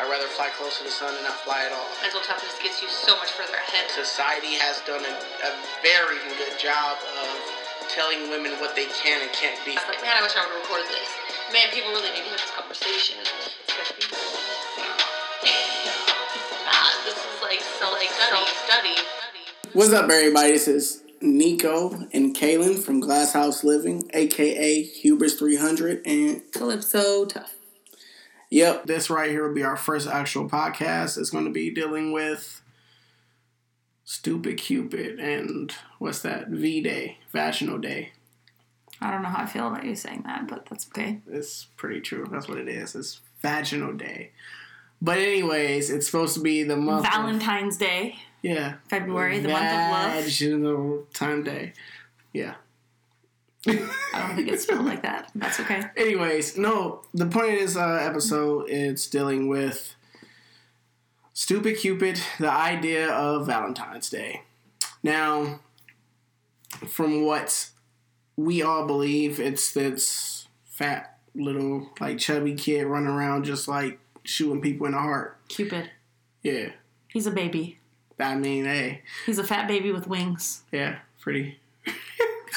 I'd rather fly close to the sun and not fly at all. Mental toughness gets you so much further ahead. Society has done a, a very good job of telling women what they can and can't be. I was like, man, I wish I would have recorded this. Man, people really need to hear this conversation. It's gonna be nah, this is like self like self study. What's up, everybody? This is Nico and Kaylin from Glass House Living, aka Hubris 300, and Calypso tough. Yep, this right here will be our first actual podcast. It's going to be dealing with Stupid Cupid and what's that? V Day, Vaginal Day. I don't know how I feel about you saying that, but that's okay. It's pretty true. That's what it is. It's Vaginal Day. But anyways, it's supposed to be the month. of- Valentine's Day, yeah. February, the month of love. Vaginal time day. Yeah. I don't think it's spelled like that. That's okay. Anyways, no, the point of this uh, episode it's dealing with Stupid Cupid, the idea of Valentine's Day. Now, from what we all believe, it's this fat little like chubby kid running around just like shooting people in the heart. Cupid. Yeah, He's a baby. I mean, hey, He's a fat baby with wings. yeah, pretty.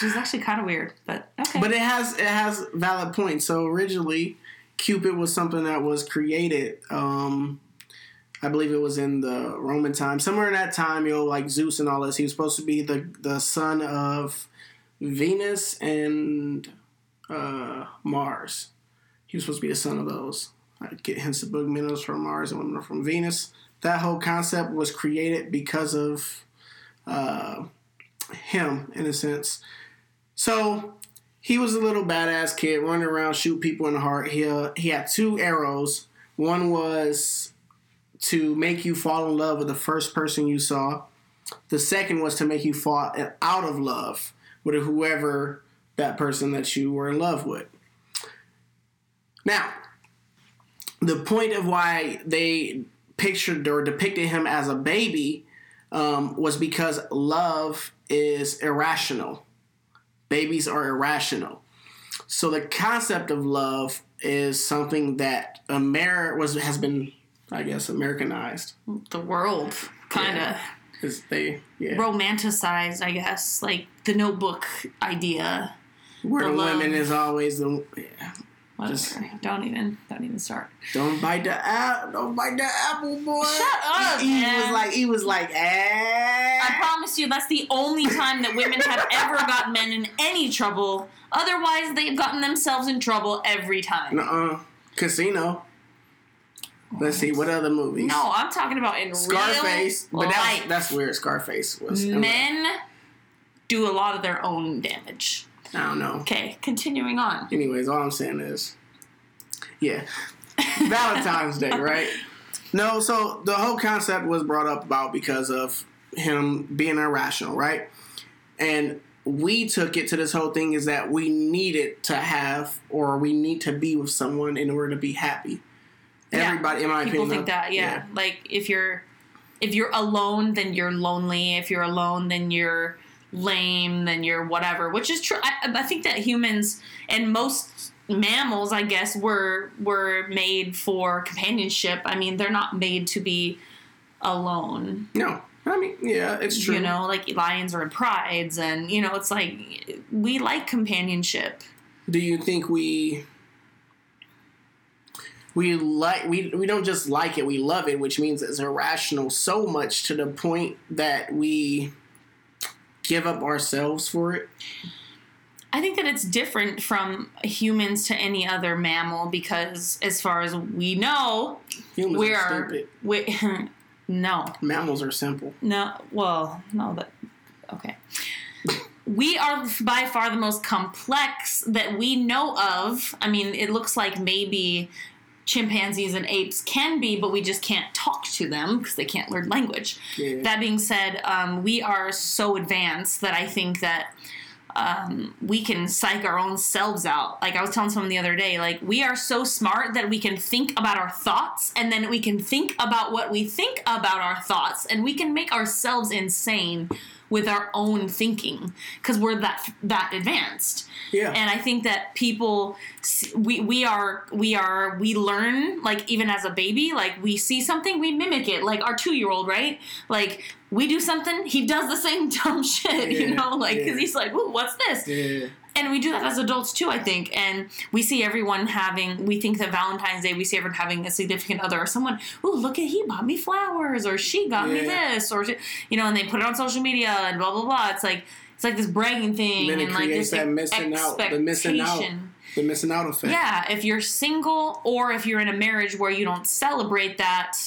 Which is actually kind of weird, but okay. But it has it has valid points. So originally, Cupid was something that was created. Um, I believe it was in the Roman time, somewhere in that time. You know, like Zeus and all this. He was supposed to be the the son of Venus and uh, Mars. He was supposed to be the son of those. I get hints the book men from Mars and women from Venus. That whole concept was created because of uh, him, in a sense. So he was a little badass kid running around, shoot people in the heart. He uh, he had two arrows. One was to make you fall in love with the first person you saw. The second was to make you fall out of love with whoever that person that you were in love with. Now, the point of why they pictured or depicted him as a baby um, was because love is irrational babies are irrational. So the concept of love is something that Amer was has been, I guess, Americanized. the world kind of Yeah. Is they yeah, romanticized, I guess, like the Notebook idea. where the women is always the yeah. Just- don't even, don't even start. Don't bite the apple, don't bite the apple, boy. Shut up, He man. was like, he was like, eh. I promise you, that's the only time that women have ever gotten men in any trouble. Otherwise, they've gotten themselves in trouble every time. Nuh-uh. Casino. Let's see what other movies. No, I'm talking about in Scarface, real but that's that's weird. Scarface was. Men do a lot of their own damage. I don't know. Okay, continuing on. Anyways, all I'm saying is, yeah, Valentine's Day, right? No, so the whole concept was brought up about because of him being irrational, right? And we took it to this whole thing is that we needed to have or we need to be with someone in order to be happy. Yeah, Everybody, in my People opinion, think that, yeah. Like if you're if you're alone, then you're lonely. If you're alone, then you're lame. Then you're whatever. Which is true. I, I think that humans and most mammals, I guess, were were made for companionship. I mean, they're not made to be alone. No, I mean, yeah, it's true. You know, like lions are in prides, and you know, it's like we like companionship. do you think we we like we we don't just like it we love it which means it's irrational so much to the point that we give up ourselves for it I think that it's different from humans to any other mammal because, as far as we know, humans we are are stupid we no mammals are simple no well no that okay. We are by far the most complex that we know of. I mean, it looks like maybe chimpanzees and apes can be, but we just can't talk to them because they can't learn language. yeah That being said, um, we are so advanced that I think that um, we can psych our own selves out. Like I was telling someone the other day, like we are so smart that we can think about our thoughts and then we can think about what we think about our thoughts and we can make ourselves insane with our own thinking because we're that that advanced. Yeah. And I think that people we we are we are we learn like even as a baby like we see something we mimic it like our 2-year-old, right? Like we do something, he does the same dumb shit, Yeah, you know, like cuz yeah. he's like, "Ooh, what's this?" yeah. And we do that as adults too i think and we see everyone having we think that valentine's day we see everyone having a significant other or someone oh look at he bought me flowers or she got me this or you know and they put it on social media and blah blah blah it's like it's like this bragging thing Then it and like creates this that missing out, the missing out. The missing out effect. yeah if you're single or if you're in a marriage where you don't celebrate that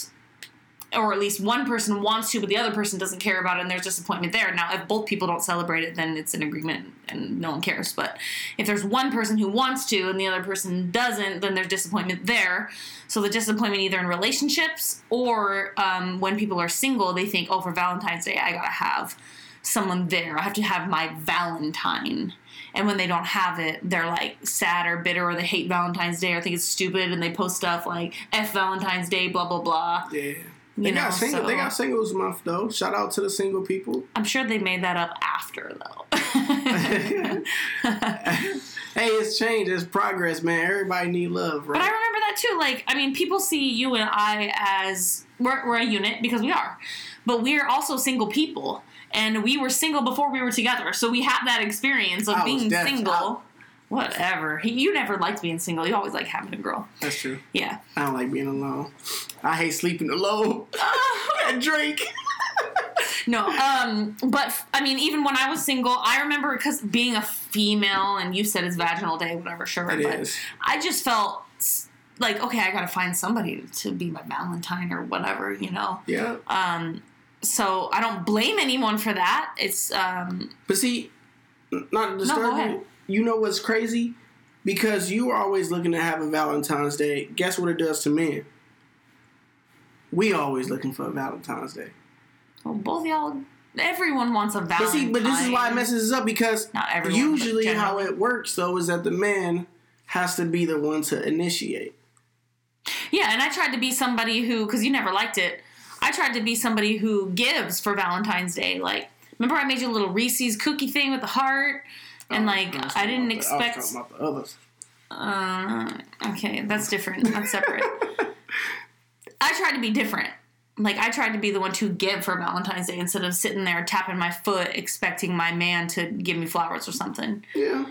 or at least one person wants to, but the other person doesn't care about it, and there's disappointment there. Now, if both people don't celebrate it, then it's an agreement and no one cares. But if there's one person who wants to and the other person doesn't, then there's disappointment there. So the disappointment either in relationships or um, when people are single, they think, oh, for Valentine's Day, I gotta have someone there. I have to have my Valentine. And when they don't have it, they're like sad or bitter or they hate Valentine's Day or think it's stupid and they post stuff like F Valentine's Day, blah, blah, blah. Yeah. They You got single. so- They got singles month though. Shout out to the single people. I'm sure they made that up after though. Hey, it's change. It's progress, man. Everybody need love, right? But I remember that too. Like, I mean, people see you and I as we're, we're a unit because we are, but we're also single people, and we were single before we were together, so we have that experience of I being def- single. I- Whatever. He, you never liked being single. You always like having a girl. That's true. Yeah. I don't like being alone. I hate sleeping alone. and drink. No, um, but I mean, even when I was single, I remember because being a female, and you said it's vaginal day, whatever, sure. It but is. I just felt like, okay, I gotta find somebody to be my Valentine or whatever, you know. Yeah. Um, so I don't blame anyone for that. It's um, But see, not to disturb ahead. You. Know what's crazy? Because you are always looking to have a Valentine's Day. Guess what it does to men? We always looking for a Valentine's Day. well, both y'all, everyone wants a But Valentine. see, but this is why it messes us up because Not everyone, usually how it works though is that the man has to be the one to initiate. Yeah, and I tried to be somebody who, because you never liked it, I tried to be somebody who gives for Valentine's Day. Like, remember I made you a little Reese's cookie thing with the heart? And, like, was I didn't about the- I was expect. talking about the others. Uh, okay, that's different. That's separate. I tried to be different. Like, I tried to be the one to give for Valentine's Day instead of sitting there tapping my foot expecting my man to give me flowers or something. Yeah.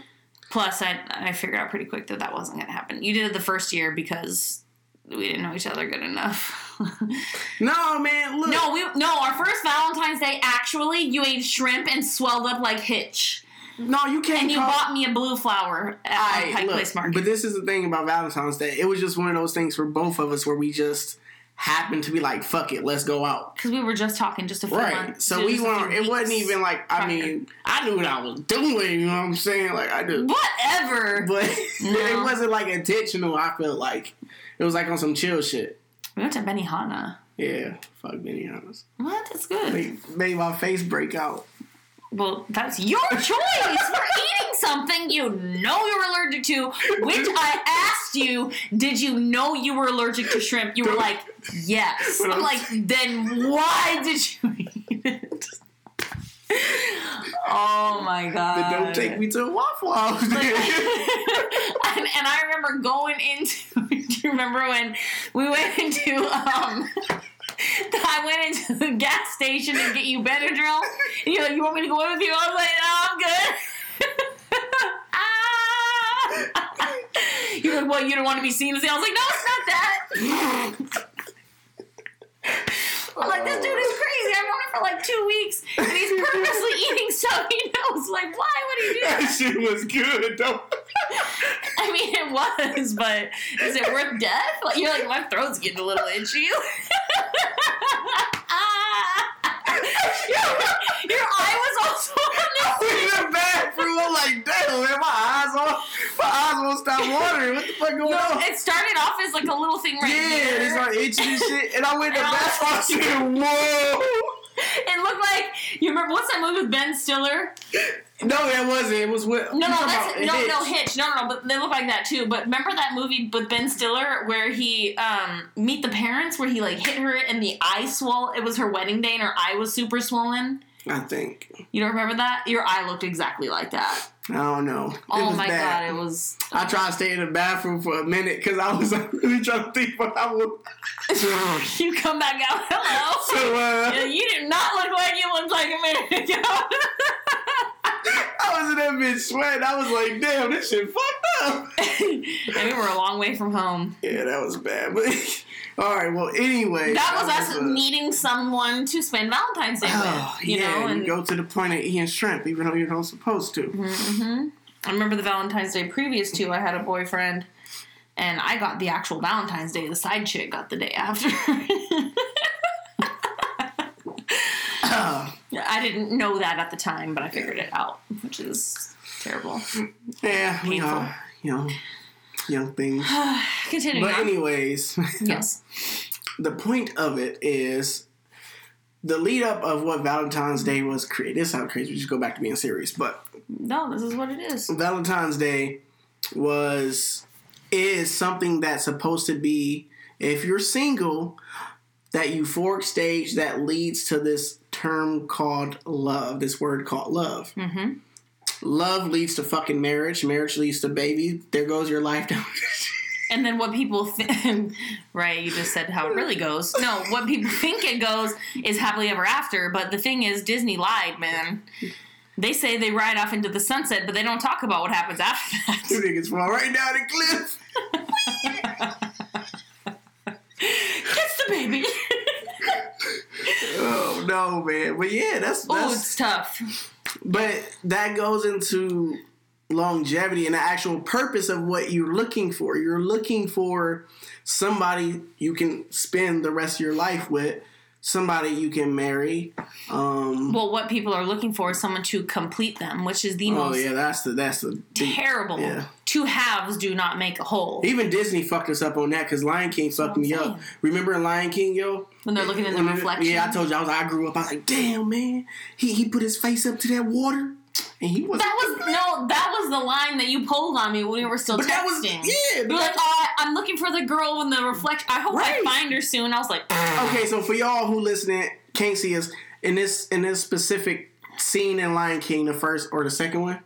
Plus, I, I figured out pretty quick that that wasn't going to happen. You did it the first year because we didn't know each other good enough. No, man. Look. No, we no. Our first Valentine's Day, actually, you ate shrimp and swelled up like Hitch, No, you can't. and you call- bought me a blue flower at Aight, Pike look, Place Market. But this is the thing about Valentine's Day. It was just one of those things for both of us where we just happened to be like, "Fuck it, let's go out." Because we were just talking just a few Right. months. So we weren't. It wasn't even like. I mean, I knew what I was doing. You know what I'm saying? Like I did. Whatever. But No. it wasn't like intentional. I felt like it was like on some chill shit. we went to Benihana. Yeah, fuck Benihana's. What? It's good. Made, made my face break out. Well, that's your choice for eating something you know you're allergic to. Which I asked you, did you know you were allergic to shrimp? You were Don't- like, yes. I'm I'm- like, then why did you eat it? Oh my god! But don't take me to a Waffle House. and, and I remember going into. Do you remember when we went into? um I went into the gas station to get you Benadryl. And you're like, "You want me to go in with you?" I was like, "No, I'm good." ah! You're like, well, You don't want to be seen?" as I was like, "No, it's not that." I'm like, this dude is crazy. I've known him for like two weeks, and he's purposely eating stuff he knows. Like, why would he do that? that shit was good though. I mean, it was, but is it worth death? Like, you're like, my throat's getting a little itchy. your, your eye was also on this. in the bathroom. I'm like, damn, man, my eyes on, my eyes won't stop watering. What the fuck going No, on? it started off as like a little thing right yeah, here. it's like itching and shit. And I went to the I was- bathroom. Whoa. It looked like you remember what's that movie with Ben Stiller? No, that wasn't. It was with. No, no, that's no, Hitch. no Hitch. No, no, no, but they look like that too. But remember that movie with Ben Stiller where he um Meet the Parents, where he like hit her and the eye swell. It was her wedding day and her eye was super swollen. I think. You don't remember that? Your eye looked exactly like that. I don't know. It oh was my bad. god, it was. I tried to stay in the bathroom for a minute because I was really trying to think what I would. you come back out. Hello. So uh, Yeah, you did not look like you looked like a minute ago. I was in that bitch sweating. I was like, damn, this shit fucked up. and we were a long way from home. Yeah, that was bad. But all right, well, anyway, That was us uh, needing someone to spend Valentine's Day Oh, with, you yeah, know. you And go to the point of eating shrimp, even though you're not supposed to. hmm I remember the Valentine's Day previous to. I had a boyfriend, and I got the actual Valentine's Day. The side chick got the day after. Uh, I didn't know that at the time, but I figured it out, which is terrible. yeah, Painful. are, you know, young things. Continuing But on. anyways, yes. the point of it is the lead up of what Valentine's Day was created. This is how crazy. We just go back to being serious, but No, this is what it is. Valentine's Day was is something that's supposed to be if you're single that euphoric stage that leads to this term called love this word called love hmm love leads to fucking marriage marriage leads to baby there goes your life down And then what people think, right? You just said how it really goes. No, what people think it goes is happily ever after. But the thing is, Disney lied, man. They say they ride off into the sunset, but they don't talk about what happens after that. you niggas fall right down the cliff Kiss the baby. oh no man but yeah that's oh, it's tough. But that goes into longevity and the actual purpose of what you're looking for. You're looking for somebody you can spend the rest of your life with, somebody you can marry. Um, Well, what people are looking for is someone to complete them, which is the oh most yeah, that's the that's the terrible. yeah. Two halves do not make a whole. Even Disney fucked us up on that because Lion King fucked what I'm me up. Remember in Lion King, yo? When they're looking in the When reflection. Yeah, I told you I was. I grew up. I was like, damn man, he he put his face up to that water, and he was. That was no. That was the line that you pulled on me when we were still But texting. that was yeah. but You're like, oh, I- I'm looking for the girl in the reflection. I hope Right. I find her soon. I was like, Okay, so for y'all who listening can't see us in this in this specific scene in Lion King, the first or the second one.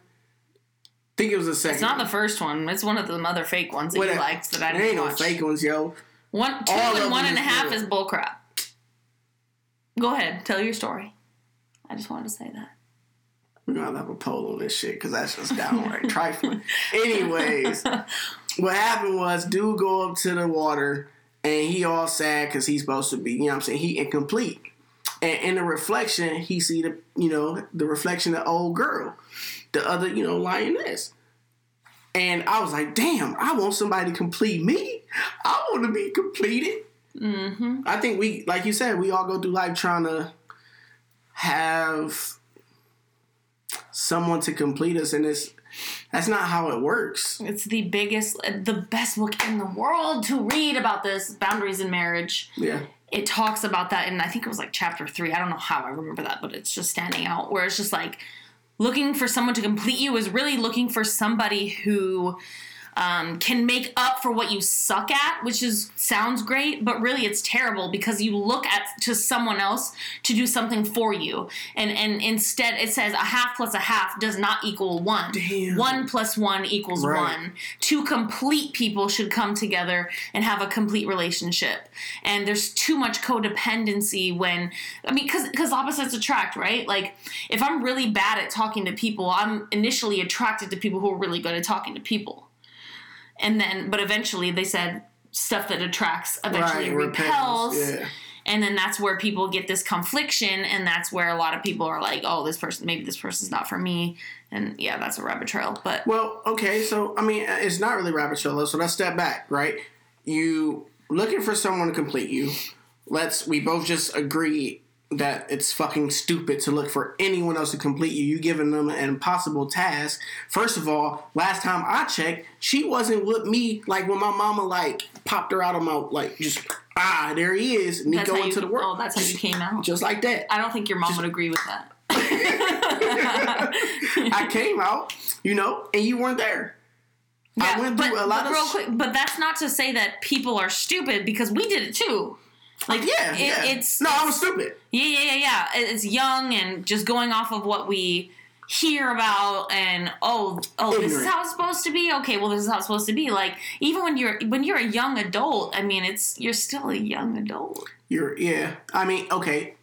I think it was the second. it's not the first one. It's one of the other fake ones that What you a- liked that I didn't ain't no fake ones, yo. One, two, All and one and a half is bullcrap. Go ahead, tell your story. I just wanted to say that. We're gonna have a poll on this shit because that's just downright trifling. Anyways, what happened was, dude go up to the water and he all sad because he's supposed to be, you know what I'm saying, he incomplete. And in the reflection, he see the, you know, the reflection of the old girl, the other, you know, lioness. And I was like, damn, I want somebody to complete me. I want to be completed. Mm-hmm. I think we, like you said, we all go through life trying to have someone to complete us, and it's that's not how it works. It's the biggest, the best book in the world to read about this boundaries in marriage. Yeah, it talks about that and I think it was like chapter three. I don't know how I remember that, but it's just standing out where it's just like looking for someone to complete you is really looking for somebody who um, can make up for what you suck at, which is sounds great, but really it's terrible because you look at to someone else to do something for you, and and instead it says a half plus a half does not equal one. Damn. One plus one equals Right. one. Two complete people should come together and have a complete relationship, and there's too much codependency when I mean, because because opposites attract, right? Like if I'm really bad at talking to people, I'm initially attracted to people who are really good at talking to people and then but eventually they said stuff that attracts eventually right. repels repels, Yeah, and then that's where people get this confliction and that's where a lot of people are like oh this person maybe this person's not for me and yeah that's a rabbit trail but Well, okay, so I mean, uh, it's not really rabbit trail, so let's step back, right? You looking for someone to complete you. Let's we both just agree that it's fucking stupid to look for anyone else to complete you. You giving them an impossible task. First of all, last time I checked, she wasn't with me like when my mama like popped her out of my like just ah there he is and he that's go you into the world oh that's how you came out just like that. i don't think your mom would agree with that I came out, you know, and you weren't there. I went but, a lot but of real sh- quick but that's not to say that people are stupid because we did it too Like yeah, it- yeah. it's no, I was stupid. yeah, yeah, yeah, yeah. It's young and just going off of what we hear about and oh oh this is how it's supposed to be okay well this is how it's supposed to be like even when you're when you're a young adult i mean it's you're still a young adult You're yeah. I mean, okay.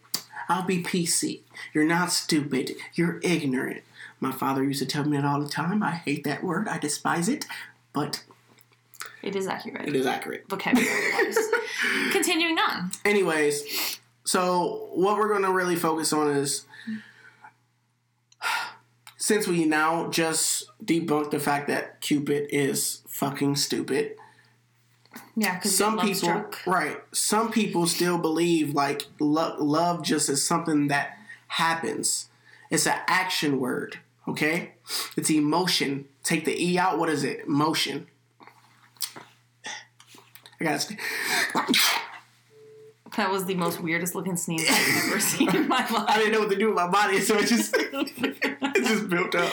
I'll be PC. You're not stupid. You're ignorant. My father used to tell me that all the time. I hate that word. I despise it, but it is accurate it is accurate. vocabulary wise continuing on Anyways, so what we're going to really focus on is since we now just debunked the fact that Cupid is fucking stupid. yeah because Some people, right? Some people still believe like lo- love just is something that happens. It's an action word, okay? It's emotion. Take the e out. What is it? Motion. I gotta. that was the most weirdest looking sneeze i've ever seen in my life. I didn't know what to do with my body, so it just it just built up.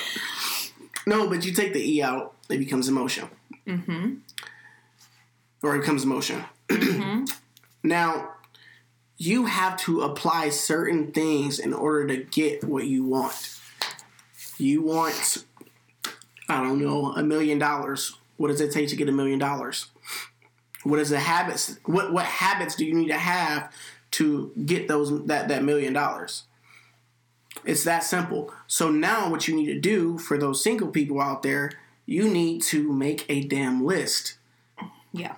No, but you take the e out, it becomes emotion, mm-hmm or it becomes emotion. now, you have to apply certain things in order to get what you want. You want, I don't know, a million dollars. What does it take to get a million dollars? What is the habits? What what habits do you need to have to get those that that million dollars? It's that simple. So now what you need to do for those single people out there, you need to make a damn list. yeah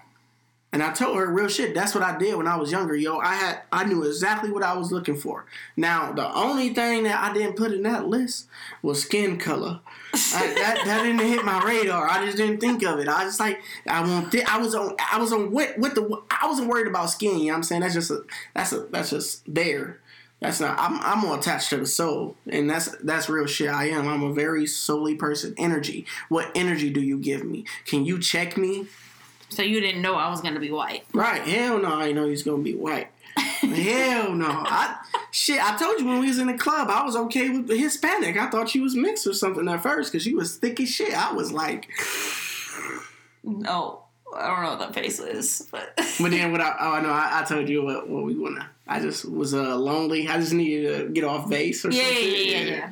And I told her real shit. That's what I did when I was younger, yo. I had I knew exactly what I was looking for. Now the only thing that I didn't put in that list was skin color. I, that that didn't hit my radar. I just didn't think of it. I just like I want. thi- I was on. I was on what what the. I wasn't worried about skin. You know what I'm saying? That's just a. That's a. That's just there. That's not. I'm. I'm more attached to the soul, and that's that's real shit. I am. I'm a very soully person. Energy. What energy do you give me? Can you check me? So you didn't know i was going to be white Right. Hell no, I didn't know he was gonna be white. Hell no. I shit, I told you when we was in the club, I was okay with the Hispanic. I thought she was mixed or something at first because she was thick as shit. I was like, no i don't know what that face is but but then what I oh no, I, I told you what, what we wanna. I just was uh, lonely. I just needed to get off base or Yeah, yeah, something. yeah, yeah, yeah.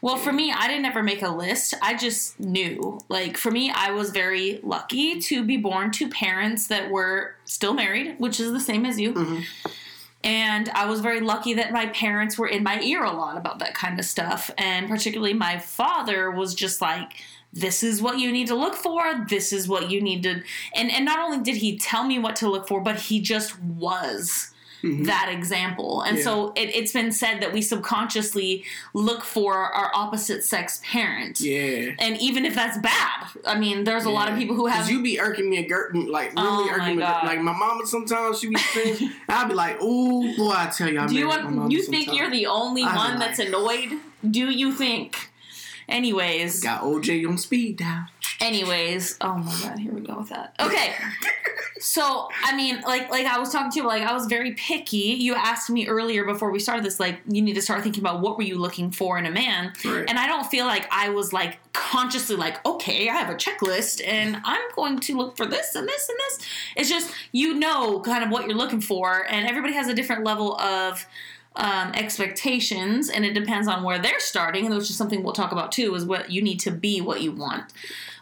Well, for me, I didn't ever make a list. I just knew. Like, for me, I was very lucky to be born to parents that were still married, which is the same as you. Mhm. And I was very lucky that my parents were in my ear a lot about that kind of stuff. And particularly, my father was just like, this is what you need to look for. This is what you need to. And, and not only did he tell me what to look for, but he just was Mm-hmm. that example. And so it, it's been said that we subconsciously look for our opposite sex parent. Yeah. And even if that's bad, I mean, there's a lot of people who have. You be irking me like really Oh, irking me. God. Like my mama sometimes she be saying, I'll be like, "Ooh, boy, I tell you, I do you want? You think sometimes. you're the only I one be that's annoyed? Do you think? Anyways, got OJ on speed dial?" anyways. Oh my god, here we go with that. Okay. So I mean, like like I was talking to you, like I was very picky. You asked me earlier before we started this, like you need to start thinking about what were you looking for in a man, Right. and I don't feel like I was like consciously like, okay, I have a checklist and I'm going to look for this and this and this. It's just you know kind of what you're looking for, and everybody has a different level of um, expectations, and it depends on where they're starting, and which is something we'll talk about too. Is what you need to be, what you want.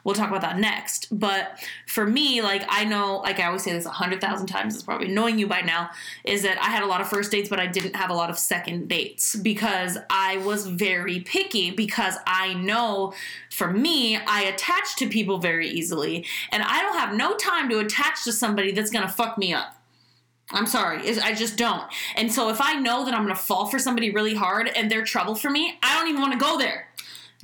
We'll talk about that next. But for me, like I know, like I always say this a hundred thousand times. It's probably knowing you by now. Is that I had a lot of first dates, but I didn't have a lot of second dates because I was very picky. Because I know, for me, I attach to people very easily, and I don't have no time to attach to somebody that's gonna fuck me up. I'm sorry, it's- I just don't. And so if I know that I'm gonna fall for somebody really hard and they're trouble for me, I don't even want to go there.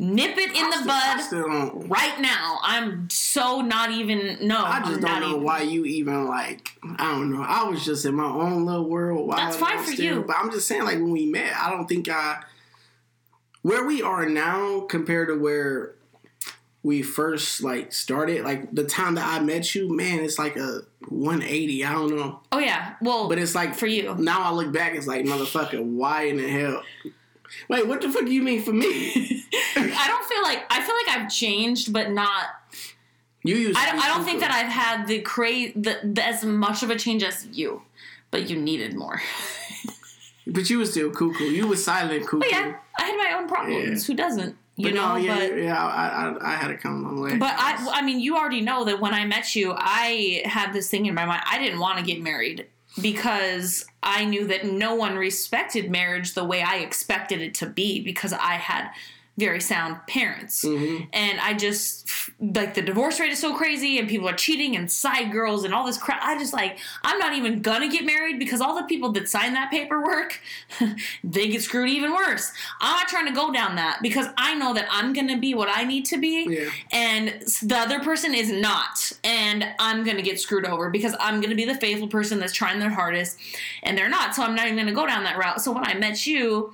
Nip it in I the still- bud right now. I'm so not even no. I just I'm don't know even. why you even like. I don't know. I was just in my own little world. While That's fine for still- you. But I'm just saying, like when we met, I don't think I. Where we are now compared to where we first like started, like the time that I met you, man, it's like a 180. I don't know, Oh yeah. Well, but it's like for you. now I look back, it's like motherfucker, why in the hell? Wait, what the fuck do you mean for me? I don't feel like I feel like I've changed, but not. You use. I don't, I don't think that I've had the cra the, the as much of a change as you. but you needed more. But you was still cuckoo. You was silent cuckoo. But yeah, I had my own problems. Who doesn't? You But know, no, yeah, but yeah, I, I, I had to come a long way. But I, I mean, you already know that when I met you, I had this thing in my mind. I didn't want to get married because I knew that no one respected marriage the way I expected it to be because I had very sound parents. Mm-hmm. And I just, like, the divorce rate is so crazy and people are cheating and side girls and all this crap. I just, like, I'm not even gonna get married because all the people that sign that paperwork, they get screwed even worse. I'm not trying to go down that because I know that I'm gonna be what I need to be Yeah. and the other person is not and i'm gonna get screwed over because i'm gonna be the faithful person that's trying their hardest and they're not so i'm not even gonna go down that route so when i met you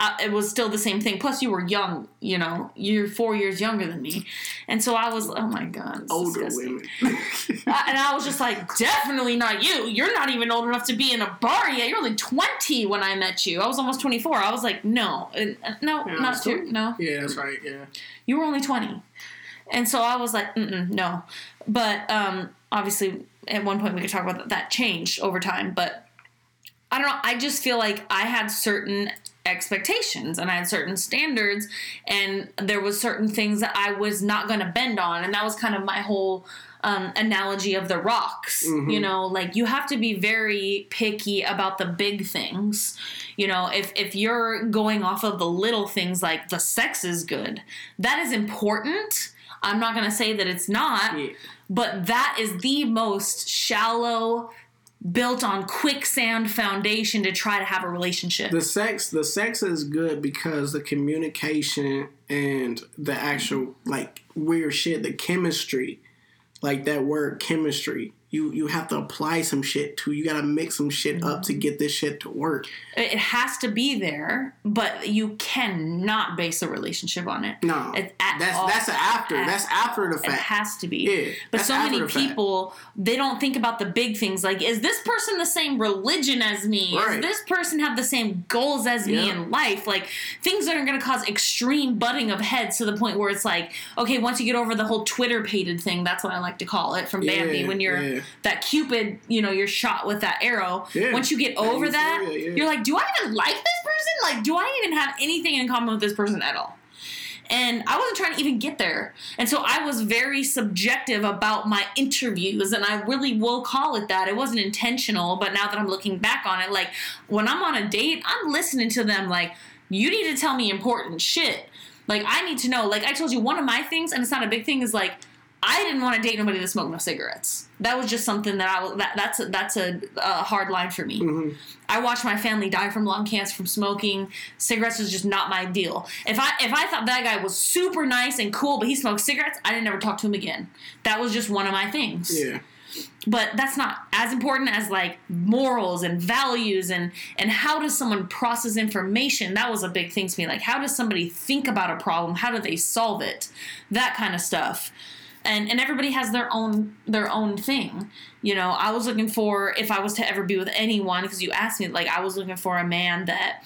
uh, it was still the same thing. Plus you were young you know. You're four years younger than me. And so i was oh my god older disgusting. women. Uh, and i was just like definitely not you. You're not even old enough to be in a bar yet. You're only 20 when i met you. I was almost 24 i was like no. Uh, no Yeah, not true no. Yeah, that's right. Yeah. you were only 20 and so i was like Mm-mm, no. But um, obviously at one point we could talk about that that changed over time. But i don't know. I just feel like i had certain expectations and i had certain standards and there was certain things that i was not going to bend on and that was kind of my whole um, analogy of the rocks you know? Like you have to be very picky about the big things you know? If if you're going off of the little things like the sex is good that is important. I'm not going to say that it's not Yeah. but that is the most shallow built on quicksand foundation to try to have a relationship The sex, the sex is good because the communication and the actual like weird shit, the chemistry, like that word chemistry. You you have to apply some shit to. You got to mix some shit up mm-hmm. to get this shit to work. it has to be there but you cannot base a relationship on it No, at that's all- that's after. at- That's after the fact. It has to be. Yeah, but so many the people, they don't think about the big things. Like, is this person the same religion as me? Right. Does this person have the same goals as me in life? Like, things that are going to cause extreme butting of heads to the point where it's like, okay, once you get over the whole twitterpated thing, that's what I like to call it from Bambi. Yeah, When you're yeah. that Cupid, you know, you're shot with that arrow. Yeah. Once you get That over that, yeah. you're like, do I even like this person? Like, do I even have anything in common with this person at all? And I wasn't trying to even get there. And so I was very subjective about my interviews, and I really will call it that. It wasn't intentional, but now that I'm looking back on it, like when I'm on a date, I'm listening to them like, you need to tell me important shit. Like, I need to know. Like, I told you, one of my things, and it's not a big thing, is like, I didn't want to date nobody that smoked no cigarettes. That was just something that I that that's a, that's a, a hard line for me. Mhm. I watched my family die from lung cancer from smoking. Cigarettes was just not my deal. If I if I thought that guy was super nice and cool, but he smoked cigarettes, I didn't ever talk to him again. That was just one of my things. Yeah, But that's not as important as like morals and values and and how does someone process information? That was a big thing to me. Like how does somebody think about a problem? How do they solve it? That kind of stuff. And and everybody has their own their own thing. You know, I was looking for if I was to ever be with anyone because you asked me like I was looking for a man that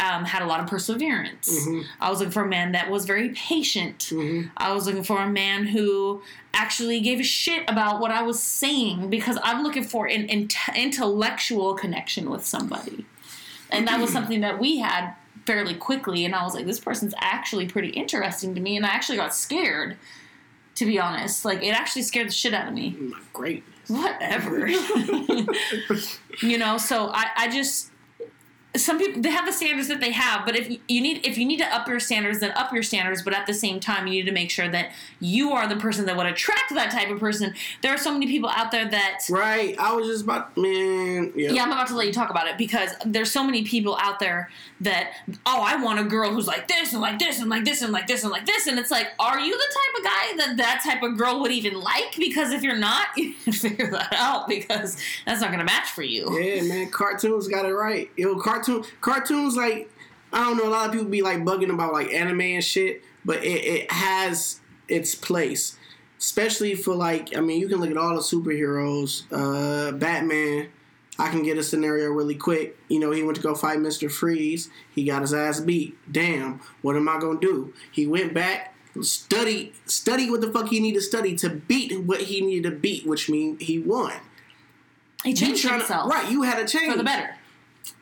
um, had a lot of perseverance. Mhm. I was looking for a man that was very patient. Mhm. I was looking for a man who actually gave a shit about what I was saying because I'm looking for an int- intellectual connection with somebody. And that was something that we had fairly quickly. And I was like, this person's actually pretty interesting to me. And I actually got scared, to be honest. Like, it actually scared the shit out of me. my great. Whatever. you know, so I, I just some people they have the standards that they have but if you- need if you need to up your standards then up your standards but at the same time you need to make sure that you are the person that would attract that type of person there are so many people out there that Right. I was just about man. Yeah. yeah i'm about to let you talk about it because there's so many people out there that oh i want a girl who's like this and like this and like this and like this and like this and it's like are you the type of guy that that type of girl would even like because if you're not you figure that out because that's not going to match for you Yeah, man, cartoons got it right. Yo, cartoon, cartoons like I don't know. A lot of people be like bugging about like anime and shit, but it, it has its place, especially for like I mean, you can look at all the superheroes. Uh, Batman. I can get a scenario really quick. You know, he went to go fight Mister Freeze. He got his ass beat. Damn, what am I gonna do? He went back. Study, study what the fuck he needed to study to beat what he needed to beat, which means he won. He changed himself right? You had a change for the better.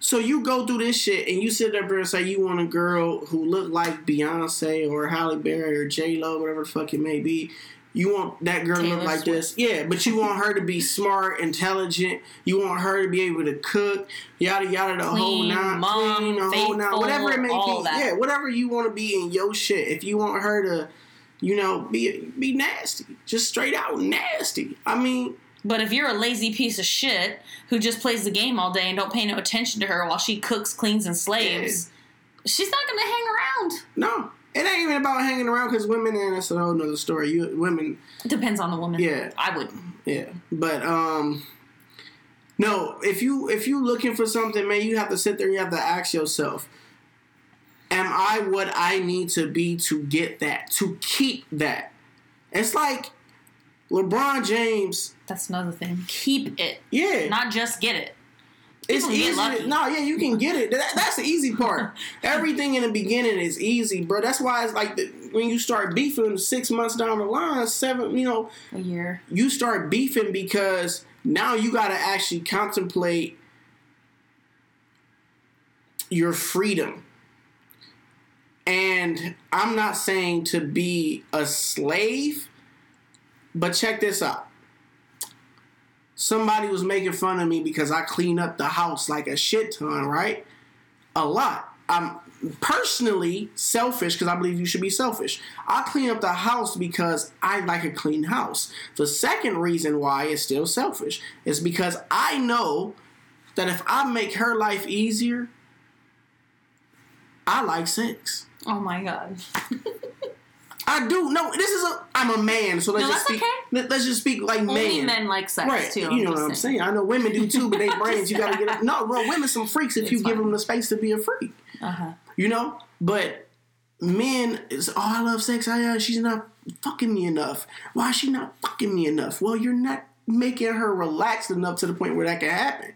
So you go through this shit and you sit up there and say you want a girl who look like Beyonce or Halle Berry or J Lo, whatever the fuck it may be. You want that girl to look Taylor like this, yeah. But you want her to be smart, intelligent. You want her to be able to cook, yada yada, the whole Nine, mom, clean, the whole nine, faithful, whatever it may be. that. Yeah, whatever you want to be in your shit. If you want her to, you know, be be nasty, just straight out nasty. I mean, But if you're a lazy piece of shit who just plays the game all day and don't pay no attention to her while she cooks, cleans, and slaves, she's not gonna hang around. no, it ain't even about hanging around because women, and that's a whole nother story. You women. It depends on the woman. Yeah. I wouldn't. Yeah, but um, no. If you if you looking for something, man, you have to sit there. and You have to ask yourself, Am I what I need to be to get that? To keep that? It's like LeBron James. That's another thing. Keep it, Yeah, not just get it. it's people get easy. To, no, yeah, you can get it. That, that's the easy part. Everything in the beginning is easy, bro. That's why it's like the, when you start beefing six months down the line, seven, you know, A year. you start beefing because now you got to actually contemplate your freedom. And I'm not saying to be a slave, but check this out. Somebody was making fun of me because I clean up the house like a shit ton, right? A lot. I'm personally selfish because I believe you should be selfish. I clean up the house because I like a clean house. The second reason why it's still selfish is because I know that if I make her life easier, I like sex. Oh my god. I do. No, this is a. I'm a man, so let's No, just that's speak. okay. Let, us just speak like Only man. men like sex Right, too. you know what I'm just saying. I know women do too, but they brains. You gotta get up. No, bro, women some freaks if It's you give them the space to be a freak. Uh huh. You know, but men is oh I love sex. I uh, she's not fucking me enough. Why is she not fucking me enough? Well, you're not making her relaxed enough to the point where that can happen.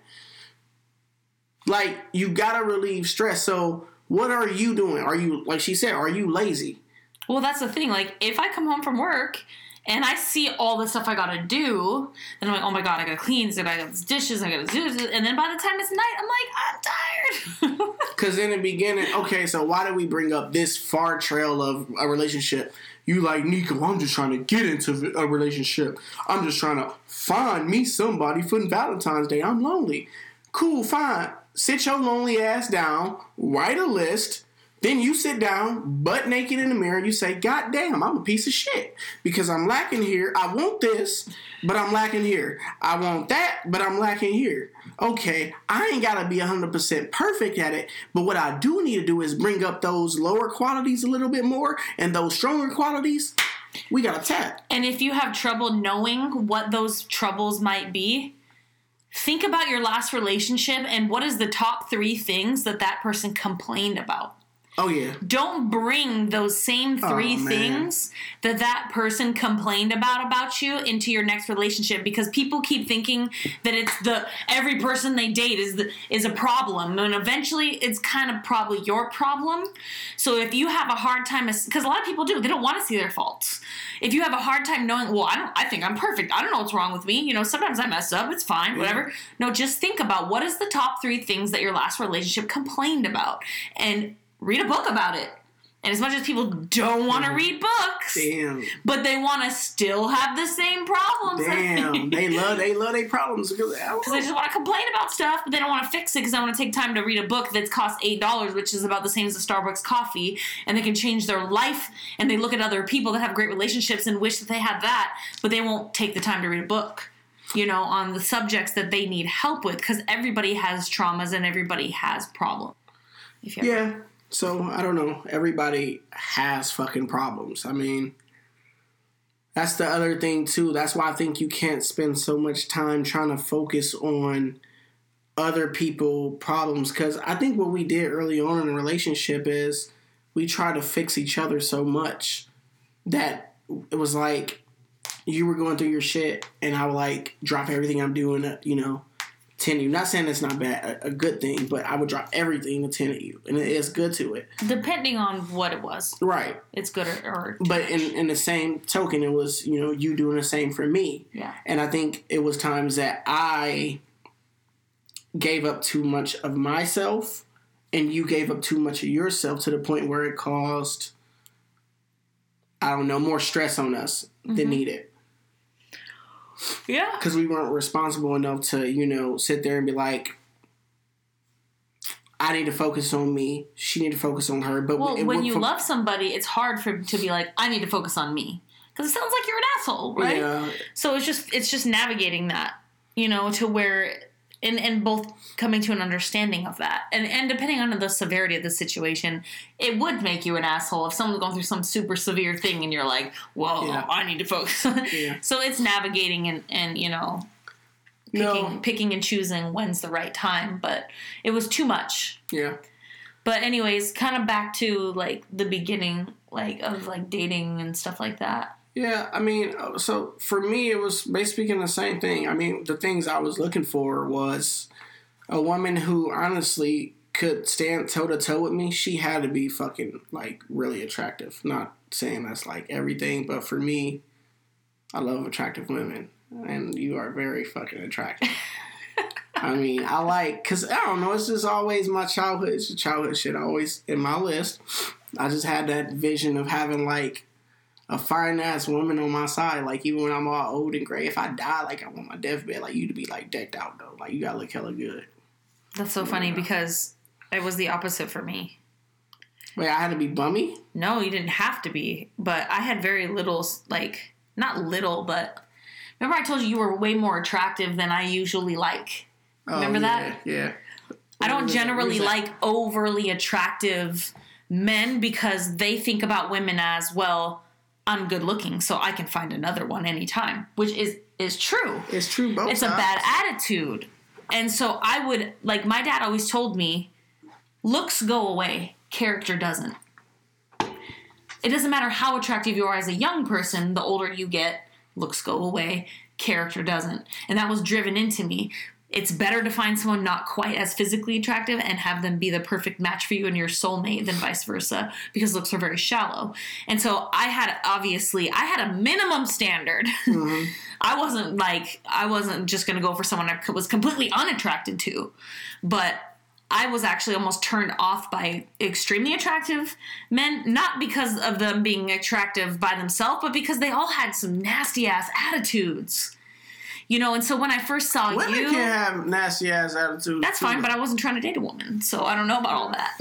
Like you gotta relieve stress. So what are you doing? Are you like she said? Are you lazy? Well, that's the thing. Like, if I come home from work and I see all the stuff I gotta do, then I'm like, oh my god, I gotta clean this, I gotta this dishes, I gotta do this. And then by the time it's night, I'm like, I'm tired. Because in the beginning, okay, so why did we bring up this far trail of a relationship? You like Nico? I'm just trying to get into a relationship. I'm just trying to find me somebody for Valentine's Day. I'm lonely. Cool, fine. Sit your lonely ass down. Write a list. Then you sit down, butt naked in the mirror, and you say, God damn, I'm a piece of shit. Because I'm lacking here. I want this, but I'm lacking here. I want that, but I'm lacking here. Okay, I ain't gotta be 100% perfect at it, but what I do need to do is bring up those lower qualities a little bit more, and those stronger qualities, we gotta tap. and if you have trouble knowing what those troubles might be, think about your last relationship and what is the top three things that that person complained about. Oh, yeah. don't bring those same oh, three Oh, things that that person complained about about you into your next relationship because people keep thinking that it's the every person they date is the, is a problem. And eventually it's kind of probably your problem. So if you have a hard time because a lot of people do they don't want to see their faults. If you have a hard time knowing well i don't i think i'm perfect. I don't know what's wrong with me. You know sometimes i mess up. It's fine whatever. No just think about what is the top three things that your last relationship complained about? And read a book about it. And as much as people don't want to mm-hmm. read books, Damn. but they want to still have the same problems. Damn. they love they love their problems because they just want to complain about stuff, but they don't want to fix it because they want to take time to read a book that's cost eight dollars, which is about the same as a Starbucks coffee, and they can change their life. And they look at other people that have great relationships and wish that they had that, but they won't take the time to read a book. You know, on the subjects that they need help with, because everybody has traumas and everybody has problems. If you Yeah. So I don't know. Everybody has fucking problems. I mean, that's the other thing too. That's why I think you can't spend so much time trying to focus on other people problems because I think what we did early on in a relationship is we try to fix each other so much that it was like you were going through your shit and I would like drop everything I'm doing, uh, you know, tend to you. Not saying it's not bad, a, a good thing, but I would drop everything to tend to you, and it is good to it, depending on what it was, right? it's good or, or But in in the same token, it was you know you doing the same for me, yeah. and I think it was times that I gave up too much of myself and you gave up too much of yourself to the point where it caused I don't know more stress on us Mm-hmm. than needed Yeah. because we weren't responsible enough to you know sit there and be like I need to focus on me. She need to focus on her. But Well, when you for- love somebody, it's hard for to be like, I need to focus on me because it sounds like you're an asshole, right? yeah, So it's just it's just navigating that, you know, to where and and both coming to an understanding of that, and and depending on the severity of the situation, it would make you an asshole if someone's going through some super severe thing and you're like, whoa, Yeah. I need to focus. Yeah. So it's navigating and and you know picking no, picking and choosing when's the right time, but it was too much. yeah, But anyways, kind of back to like the beginning, like of like dating and stuff like that. Yeah. I mean, uh, so for me, it was basically the same thing. I mean, the things I was looking for was a woman who honestly could stand toe to toe with me. She had to be fucking like really attractive. Not saying that's like everything, but for me, I love attractive women, and you are very fucking attractive. I mean, I like because I don't know. It's just always my childhood. It's childhood shit always in my list. I just had that vision of having like a fine ass woman on my side. Like even when I'm all old and gray, if I die, like I want my deathbed, like you to be like decked out though. Like you gotta look hella good. That's so funny because it was the opposite for me. Wait, I had to be bummy. No, you didn't have to be, but I had very little, like, not little, but remember I told you you were way more attractive than I usually like. Oh, Remember yeah, that? Yeah. I don't generally like overly attractive men because they think about women as, well, I'm good looking, so I can find another one anytime, which is is true. It's true. Both it's a bad attitude. And so I would like my dad always told me, looks go away, character doesn't. It doesn't matter how attractive you are as a young person, the older you get, looks go away, character doesn't. And that was driven into me. It's better to find someone not quite as physically attractive and have them be the perfect match for you and your soulmate than vice versa because looks are very shallow. And so I had obviously I had a minimum standard. Mm-hmm. I wasn't like I wasn't just going to go for someone I was completely unattracted to, but I was actually almost turned off by extremely attractive men, not because of them being attractive by themselves, but because they all had some nasty ass attitudes. You know, and so when I first saw Women you, can have nasty ass attitude. that's fine, but I wasn't trying to date a woman, so I don't know about all that.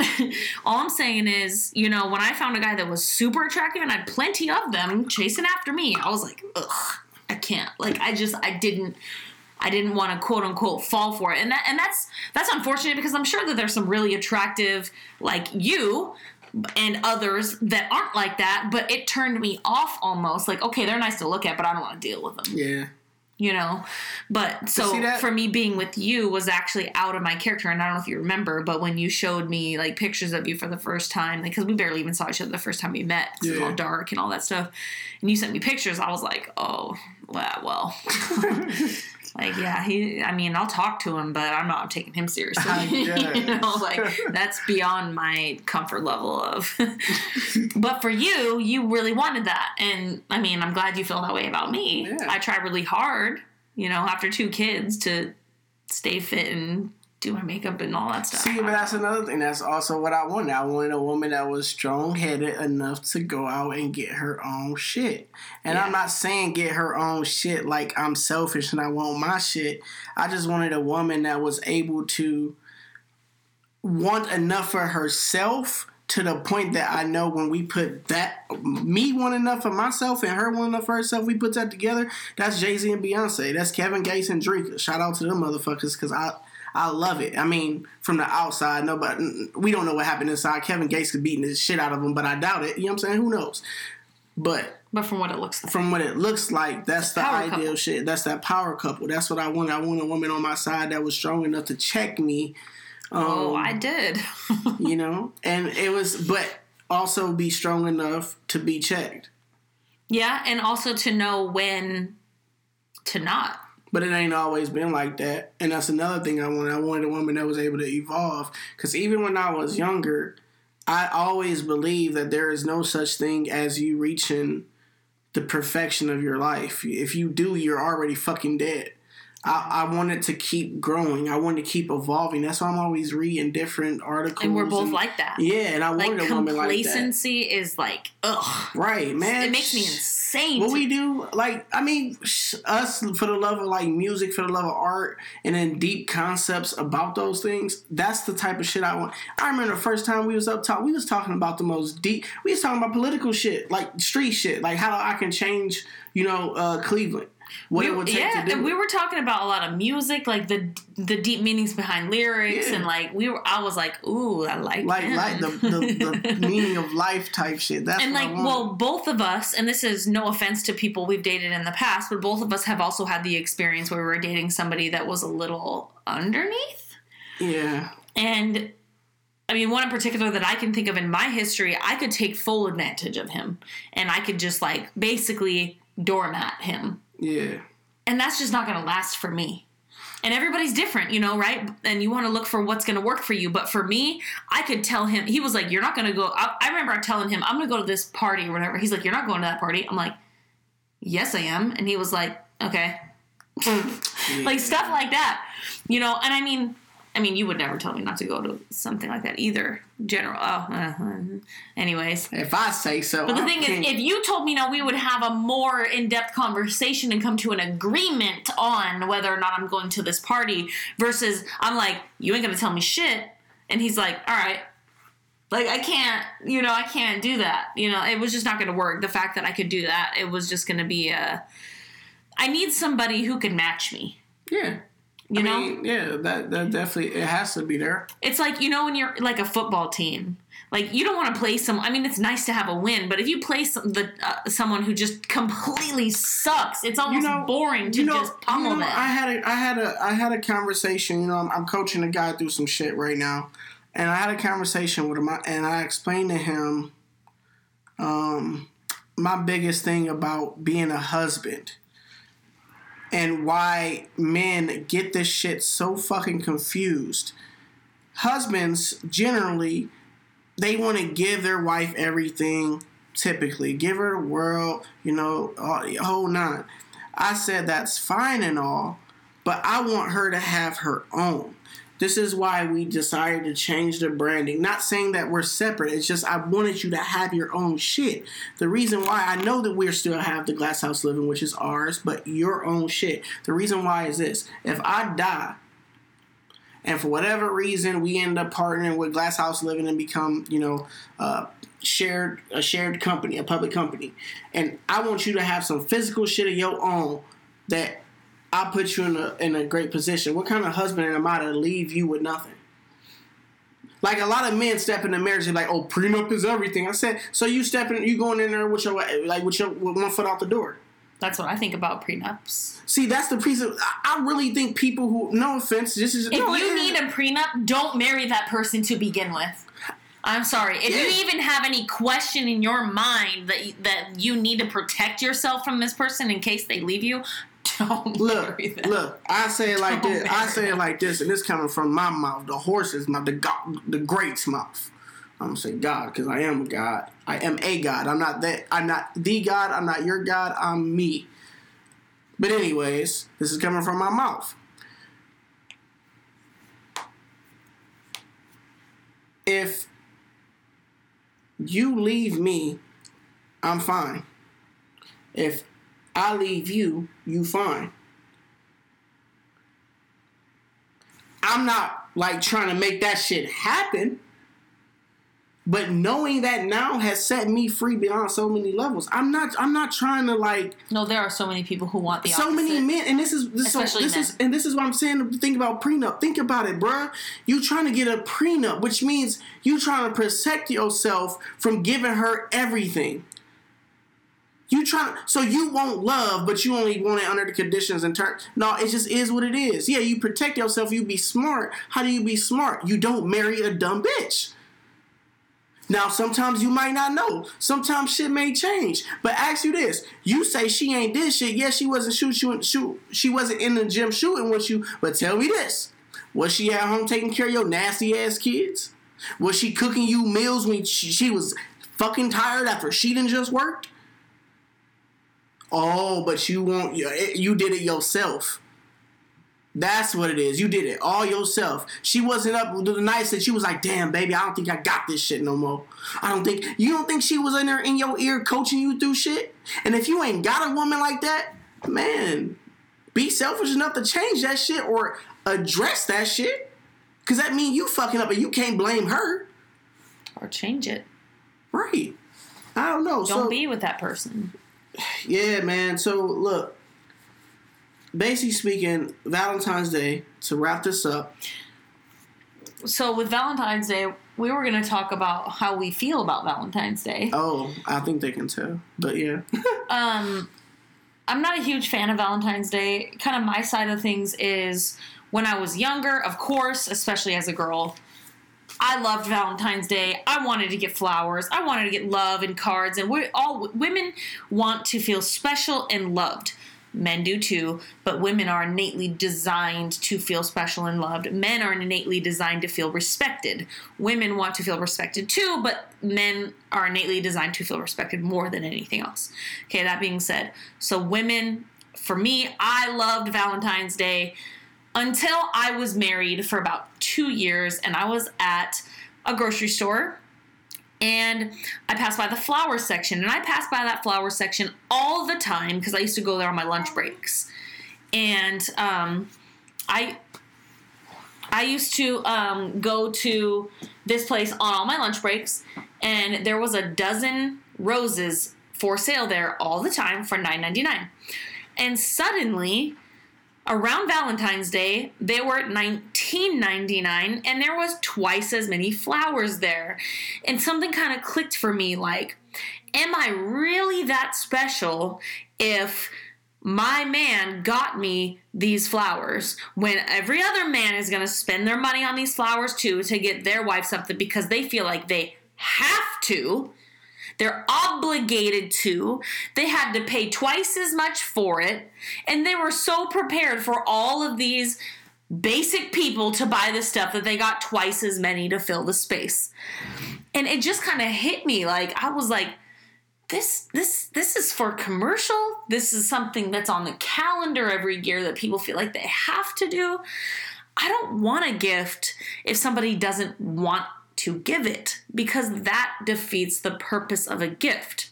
all I'm saying is, you know, when I found a guy that was super attractive and I had plenty of them chasing after me, I was like, ugh, I can't. Like, I just, I didn't. I didn't want to quote unquote fall for it, and that and that's that's unfortunate because I'm sure that there's some really attractive like you and others that aren't like that, but it turned me off almost. Like, okay, they're nice to look at, but I don't want to deal with them yeah. You know? But so for me being with you was actually out of my character and i don't know if you remember but when you showed me like pictures of you for the first time because we barely even saw each other the first time we met 'cause it was all dark and all that stuff and you sent me pictures i was like oh well, well. like yeah he i mean i'll talk to him but i'm not taking him seriously. You know like that's beyond my comfort level of but for you you really wanted that. And i mean i'm glad you feel that way about me. Yeah. i try really hard you know after two kids to stay fit and do my makeup and all that stuff See, but that's another thing. That's also what I wanted. I wanted a woman that was strong headed enough to go out and get her own shit. And Yeah. I'm not saying get her own shit like I'm selfish and I want my shit. I just wanted a woman that was able to want enough for herself to the point that I know when we put that me want enough for myself and her want enough for herself, we put that together. That's Jay Z and Beyonce. That's Kevin Gates and Dreka. Shout out to them motherfuckers because I I love it. I mean, from the outside, nobody we don't know what happened inside. Kevin Gates could beating the shit out of him, but I doubt it. You know what I'm saying? Who knows? But but from what it looks like from what it looks like, that's the Power ideal couple. shit. That's that power couple. That's what I want. I want a woman on my side that was strong enough to check me. Um, oh i did you know, and it was, but also be strong enough to be checked. yeah and also to know when to not But it ain't always been like that, and that's another thing I wanted. I wanted a woman that was able to evolve. Because even when I was younger, I always believed that there is no such thing as you reaching the perfection of your life. If you do, you're already fucking dead. I, I wanted to keep growing. I wanted to keep evolving. That's why I'm always reading different articles. And we're both like that. Yeah, and I Like wanted a woman like that. complacency is like ugh. Right, man. It makes me insane. What we do, like, I mean, sh- us for the love of like music, for the love of art, and then deep concepts about those things. That's the type of shit I want. I remember the first time we was up top, we was talking about the most deep. We was talking about political shit, like street shit, like how I can change, you know, uh, Cleveland. What we, it would take yeah, to do. and we were talking about a lot of music, like the the deep meanings behind lyrics, Yeah. and like we were. I was like, ooh, I like like him. like the, the, the meaning of life type shit. That's and like, well, both of us, and this is no offense to people we've dated in the past, but both of us have also had the experience where we were dating somebody that was a little underneath. yeah, And I mean, one in particular that I can think of in my history, I could take full advantage of him, and I could just like basically doormat him yeah, and that's just not going to last for me. And everybody's different, you know, right? And you want to look for what's going to work for you. But for me, I could tell him, he was like, You're not going to go. I, I remember telling him, I'm going to go to this party or whatever. He's like, You're not going to that party. I'm like, Yes, I am. And he was like, Okay. like stuff like that, you know? And I mean, I mean, you would never tell me not to go to something like that either. General. Oh, uh, anyways. If I say so. But the I thing is, if you told me now we would have a more in depth conversation and come to an agreement on whether or not I'm going to this party versus I'm like, you ain't gonna tell me shit. And he's like, all right. Like, I can't, you know, I can't do that. You know, it was just not gonna work. The fact that I could do that, it was just gonna be a. I need somebody who can match me. yeah, You I know? mean, yeah, that that definitely it has to be there. It's like you know when you're like a football team, like you don't want to play some. I mean, it's nice to have a win, but if you play some, the uh, someone who just completely sucks, it's almost know- boring to you know, just pummel you know, them. I had a, I had a, I had a conversation. You know, I'm, I'm coaching a guy through some shit right now, and I had a conversation with him, and I explained to him, um, my biggest thing about being a husband, and why men get this shit so fucking confused. Husbands generally, they want to give their wife everything. Typically, give her the world. You know, whole nine. I said that's fine and all, but I want her to have her own. This is why we decided to change the branding. Not saying that we're separate. It's just I wanted you to have your own shit. The reason why I know that we're still have the glass house living, which is ours, but your own shit. The reason why is this: if I die, and for whatever reason we end up partnering with Glass House Living and become, you know, uh, shared a shared company, a public company, and I want you to have some physical shit of your own that I put you in a in a great position. What kind of husband am I to leave you with nothing? Like a lot of men step into marriage, they're like, "Oh, prenup is everything." I said, "So you stepping, you going in there with your like with your with one foot out the door." That's what I think about prenups. See, that's the piece of. I I really think people who, no offense, this is If no, you need a prenup, don't marry that person to begin with. I'm sorry. If Yeah. you even have any question in your mind that that you need to protect yourself from this person in case they leave you, don't Look, look. I say it like Don't this. I say it like this, and this coming from my mouth, the horse's mouth, the God, the great's mouth. I'm gonna say God because I am a God. I am a God. I'm not that. I'm not the God. I'm not your God. I'm me. But anyways, this is coming from my mouth. If you leave me, I'm fine. If I leave you, you fine. I'm not like trying to make that shit happen. But knowing that now has set me free beyond so many levels. I'm not I'm not trying to like No, there are so many people who want the so many men and this is this, so, this is and this is what I'm saying to think about prenup. Think about it, bruh. You trying to get a prenup, which means you trying to protect yourself from giving her everything. You trying so you won't love, but you only want it under the conditions and terms. No, it just is what it is. Yeah, you protect yourself. You be smart. How do you be smart? You don't marry a dumb bitch. Now, sometimes you might not know. Sometimes shit may change. But ask you this: You say she ain't did shit. Yes, she wasn't shoot you. Shoot. She wasn't in the gym shooting with you. But tell me this: Was she at home taking care of your nasty ass kids? Was she cooking you meals when she, she was fucking tired after she didn't just worked? Oh, but you want you, eh, you did it yourself. That's what it is. You did it all yourself. She wasn't up to the nights that she was like, damn, baby, I don't think I got this shit no more. I don't think, you don't think she was in there in your ear coaching you through shit? And if you ain't got a woman like that, man, be selfish enough to change that shit or address that shit. Cause that mean you fucking up and you can't blame her. Or change it. Right. I don't know. Don't so, be with that person. Yeah, man. So look, basically speaking, Valentine's Day. To wrap this up, So with Valentine's Day, we were going to talk about how we feel about Valentine's Day. oh, I think they can tell. But yeah, Um, I'm not a huge fan of Valentine's Day. Kind of my side of things is when I was younger, of course, especially as a girl, I loved Valentine's Day. I wanted to get flowers. I wanted to get love and cards. And we all women want to feel special and loved. Men do too, but women are innately designed to feel special and loved. Men are innately designed to feel respected. Women want to feel respected too, but men are innately designed to feel respected more than anything else. Okay, that being said, so women, for me, I loved Valentine's Day until I was married for about two years and I was at a grocery store and I passed by the flower section and I passed by that flower section all the time because I used to go there on my lunch breaks. And um, I I used to um, go to this place on all my lunch breaks and there was a dozen roses for sale there all the time for $9.99. And suddenly around Valentine's Day, they were at $19.99 and there was twice as many flowers there. And something kind of clicked for me like, am I really that special if my man got me these flowers when every other man is going to spend their money on these flowers too to get their wife something because they feel like they have to? They're obligated to. They had to pay twice as much for it. And they were so prepared for all of these basic people to buy the stuff that they got twice as many to fill the space. And it just kind of hit me like I was like this this this is for commercial. This is something that's on the calendar every year that people feel like they have to do. I don't want a gift if somebody doesn't want to give it because that defeats the purpose of a gift.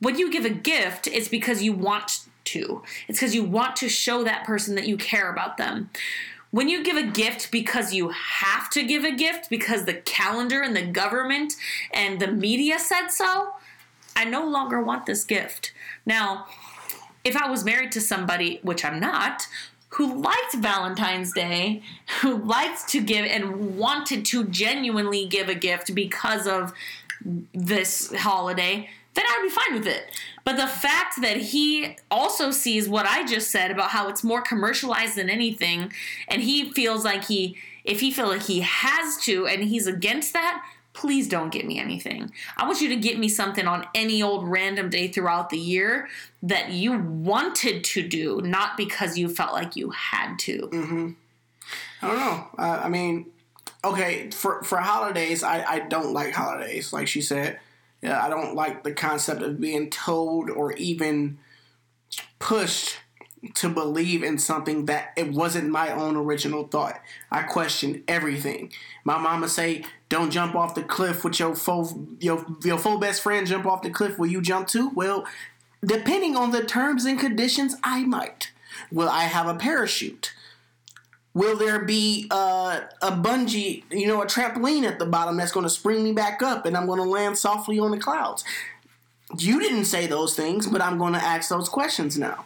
When you give a gift, it's because you want to, it's because you want to show that person that you care about them. When you give a gift because you have to give a gift because the calendar and the government and the media said so, I no longer want this gift. Now, if I was married to somebody, which I'm not, who liked Valentine's Day, who liked to give and wanted to genuinely give a gift because of this holiday, then I would be fine with it. But the fact that he also sees what I just said about how it's more commercialized than anything, and he feels like he, if he feels like he has to and he's against that, please don't get me anything. I want you to get me something on any old random day throughout the year that you wanted to do, not because you felt like you had to. Mm-hmm. I don't know. Uh, I mean, okay, for for holidays, I I don't like holidays. Like she said, yeah, I don't like the concept of being told or even pushed to believe in something that it wasn't my own original thought. I question everything. My mama say, "Don't jump off the cliff with your faux your your faux best friend. Jump off the cliff. Will you jump too?" Well, depending on the terms and conditions, I might. Will I have a parachute? Will there be uh, a bungee, you know, a trampoline at the bottom that's going to spring me back up and I'm going to land softly on the clouds? You didn't say those things, but I'm going to ask those questions now.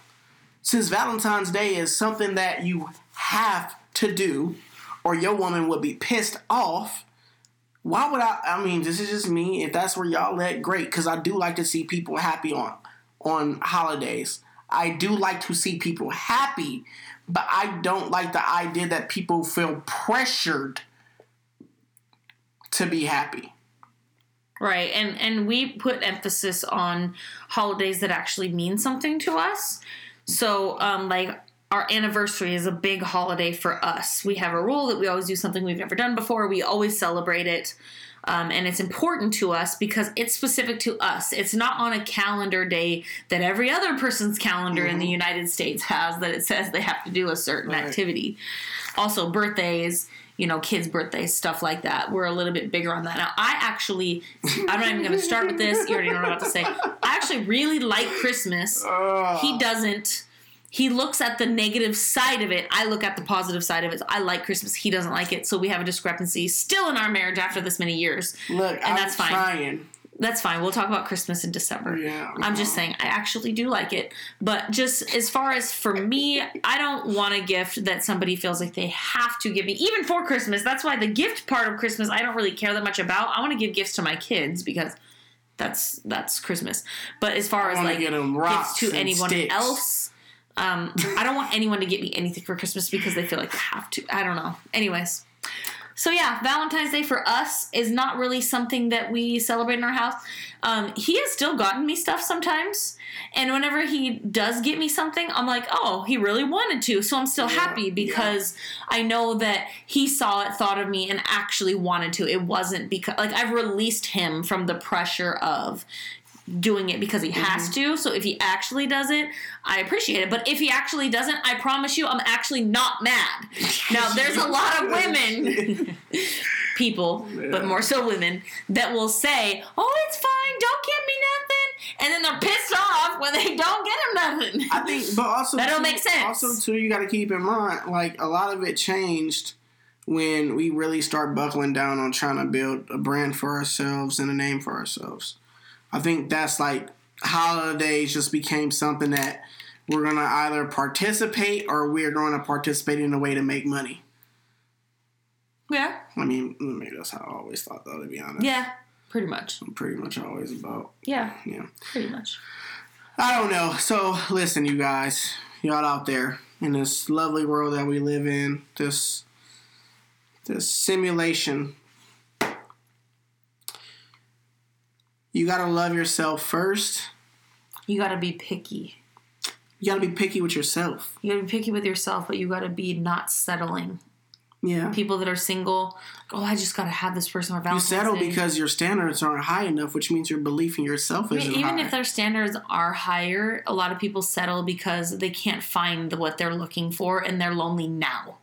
Since Valentine's Day is something that you have to do, or your woman would be pissed off, why would I? I mean, this is just me. If that's where y'all at, great, because I do like to see people happy on on holidays. I do like to see people happy, but I don't like the idea that people feel pressured to be happy. Right. And and we put emphasis on holidays that actually mean something to us. So um like our anniversary is a big holiday for us. We have a rule that we always do something we've never done before. We always celebrate it. Um, and it's important to us because it's specific to us. It's not on a calendar day that every other person's calendar in the Mhm. United States has that it says they have to do a certain Right. activity. Also, birthdays, you know, kids' birthdays, stuff like that. We're a little bit bigger on that. Now, I actually, I'm not even going to start with this. You already know what I'm about to say. I actually really like Christmas. Ugh. He doesn't. He looks at the negative side of it. I look at the positive side of it. I like Christmas. He doesn't like it. So we have a discrepancy still in our marriage after this many years. Look, I'm that's fine. trying. That's fine. We'll talk about Christmas in December. Yeah, I'm just saying, I actually do like it. But just as far as for me, I don't want a gift that somebody feels like they have to give me, even for Christmas. That's why the gift part of Christmas I don't really care that much about. I want to give gifts to my kids because that's that's Christmas. But as far as like gifts to anyone sticks. else, um, I don't want anyone to get me anything for Christmas because they feel like they have to. I don't know. Anyways. So yeah, Valentine's Day for us is not really something that we celebrate in our house. Um, he has still gotten me stuff sometimes, and whenever he does get me something, I'm like, oh, he really wanted to. So I'm still Yeah, happy because I know that he saw it, thought of me, and actually wanted to. It wasn't because like I've released him from the pressure of doing it because he has mm-hmm. to. So if he actually does it, I appreciate it. But if he actually doesn't, I promise you, I'm actually not mad. Now, there's a lot of women, people, oh, but more so women, that will say, "Oh, it's fine. Don't give me nothing," and then they're pissed off when they don't get him nothing. I think, but also That don't make sense. Also, too, you got to keep in mind, like a lot of it changed when we really start buckling down on trying to build a brand for ourselves and a name for ourselves. I think that's like holidays just became something that we're gonna either participate or we're going to participate in a way to make money. yeah, I mean, maybe that's how I always thought, though. To be honest, yeah, pretty much. I'm pretty much always about Yeah, yeah. pretty much. I don't know. So listen, you guys, y'all out there in this lovely world that we live in, this this simulation. You gotta love yourself first. You got to be picky. You gotta be picky with yourself. You got to be picky with yourself, but you got to be not settling. Yeah. People that are single, oh, I just got to have this person for You settle Day. because your standards aren't high enough, which means your belief in yourself isn't mean, even high. if their standards are higher, a lot of people settle because they can't find what they're looking for and they're lonely now.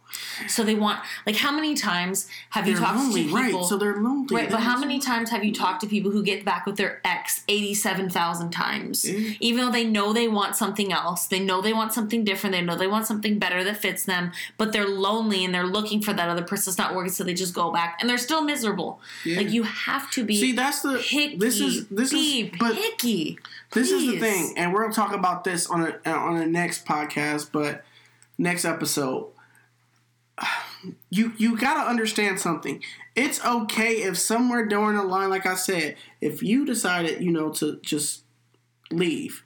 So they want like how many times have you they're talked lonely, to people right? So they're lonely. Right, but how many times have you talked to people who get back with their ex 87,000 times? Yeah. Even though they know they want something else, they know they want something different, they know they want something better that fits them, but they're lonely and they're looking for that other person that's not working, so they just go back and they're still miserable. Yeah. Like you have to be See, that's the picky. this is this is but picky. This is the thing, and we're gonna talk about this on a on the next podcast, but next episode. You you gotta understand something. It's okay if somewhere during the line, like I said, if you decided, you know, to just leave,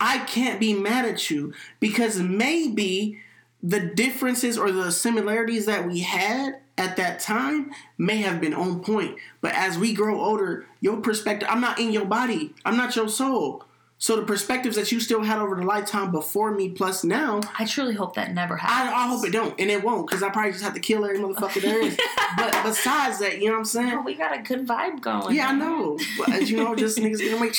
I can't be mad at you because maybe the differences or the similarities that we had at that time may have been on point. But as we grow older, your perspective, I'm not in your body, I'm not your soul. So the perspectives that you still had over the lifetime before me plus now, I truly hope that never happens. I, I hope it don't. And it won't, because I probably just have to kill every motherfucker there is. but besides that, you know what I'm saying? But we got a good vibe going. Yeah, I know. But as you know, just niggas getting away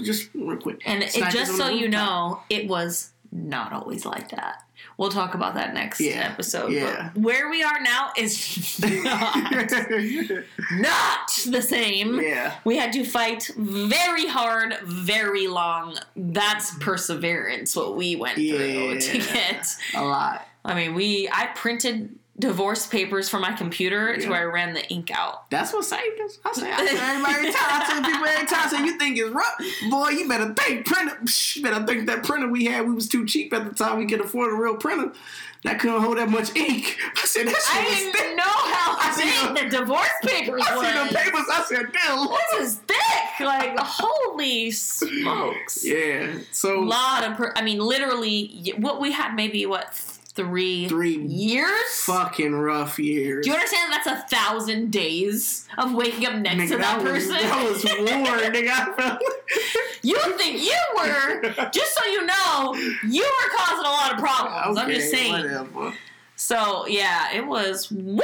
just real quick. And it, just so you know, it was not always like that. We'll talk about that next Yeah, episode. yeah. But where we are now is not, not the same. yeah. We had to fight very hard, very long. That's perseverance, what we went through to get. A lot. I mean, we I printed divorce papers from my computer to where I ran the ink out. That's what saved us. I say, I tell everybody every time. I tell people every time. I say, you think it's rough, boy? You better think printer. You better think that printer we had. We was too cheap at the time. We could afford a real printer that couldn't hold that much ink. I said that shit I was didn't thick. know how I thick the- the divorce papers I were. see the papers. I said, damn. This is thick. Like holy smokes. Yeah. So A lot of per- i mean literally what we had maybe what three Three years fucking rough years. do you understand that's a thousand days of waking up next Nigga, to that, was, person that was war, nigga. You think you were just so you know you were causing a lot of problems i'm just saying Whatever. So yeah, it was woo.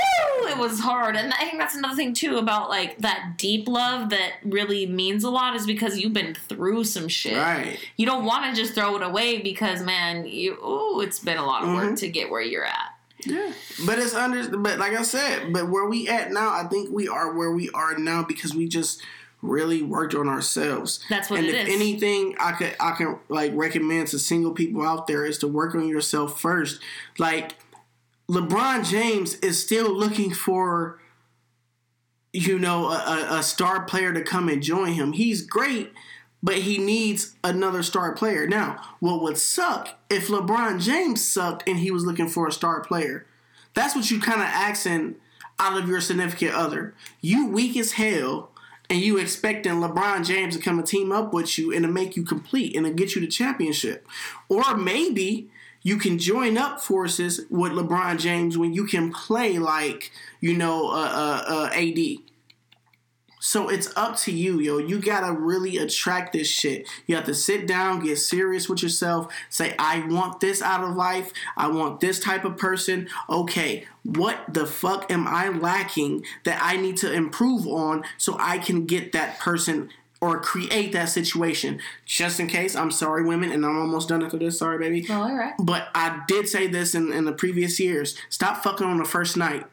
It was hard, and I think that's another thing too about like that deep love that really means a lot is because you've been through some shit. Right. You don't want to just throw it away because man, you ooh, it's been a lot of work Mhm. to get where you're at. Yeah, but it's under. But like I said, but where we at now, I think we are where we are now because we just really worked on ourselves. That's what and it if is. anything, I could I can like recommend to single people out there is to work on yourself first. Like LeBron James is still looking for you know a, a, star player to come and join him. He's great. But he needs another star player. Now, what would suck if LeBron James sucked and he was looking for a star player? That's what you kind of asking out of your significant other. You weak as hell, and you expecting LeBron James to come and team up with you and to make you complete and to get you the championship. Or maybe you can join up forces with LeBron James when you can play like, you know, uh, uh, uh, AD. So it's up to you, yo. You gotta really attract this shit. You have to sit down, get serious with yourself, say, I want this out of life. I want this type of person. Okay, what the fuck am I lacking that I need to improve on so I can get that person or create that situation? Just in case, I'm sorry, women, and I'm almost done after this. Sorry, baby. Oh, all right. But I did say this in, in the previous years. Stop fucking on the first night.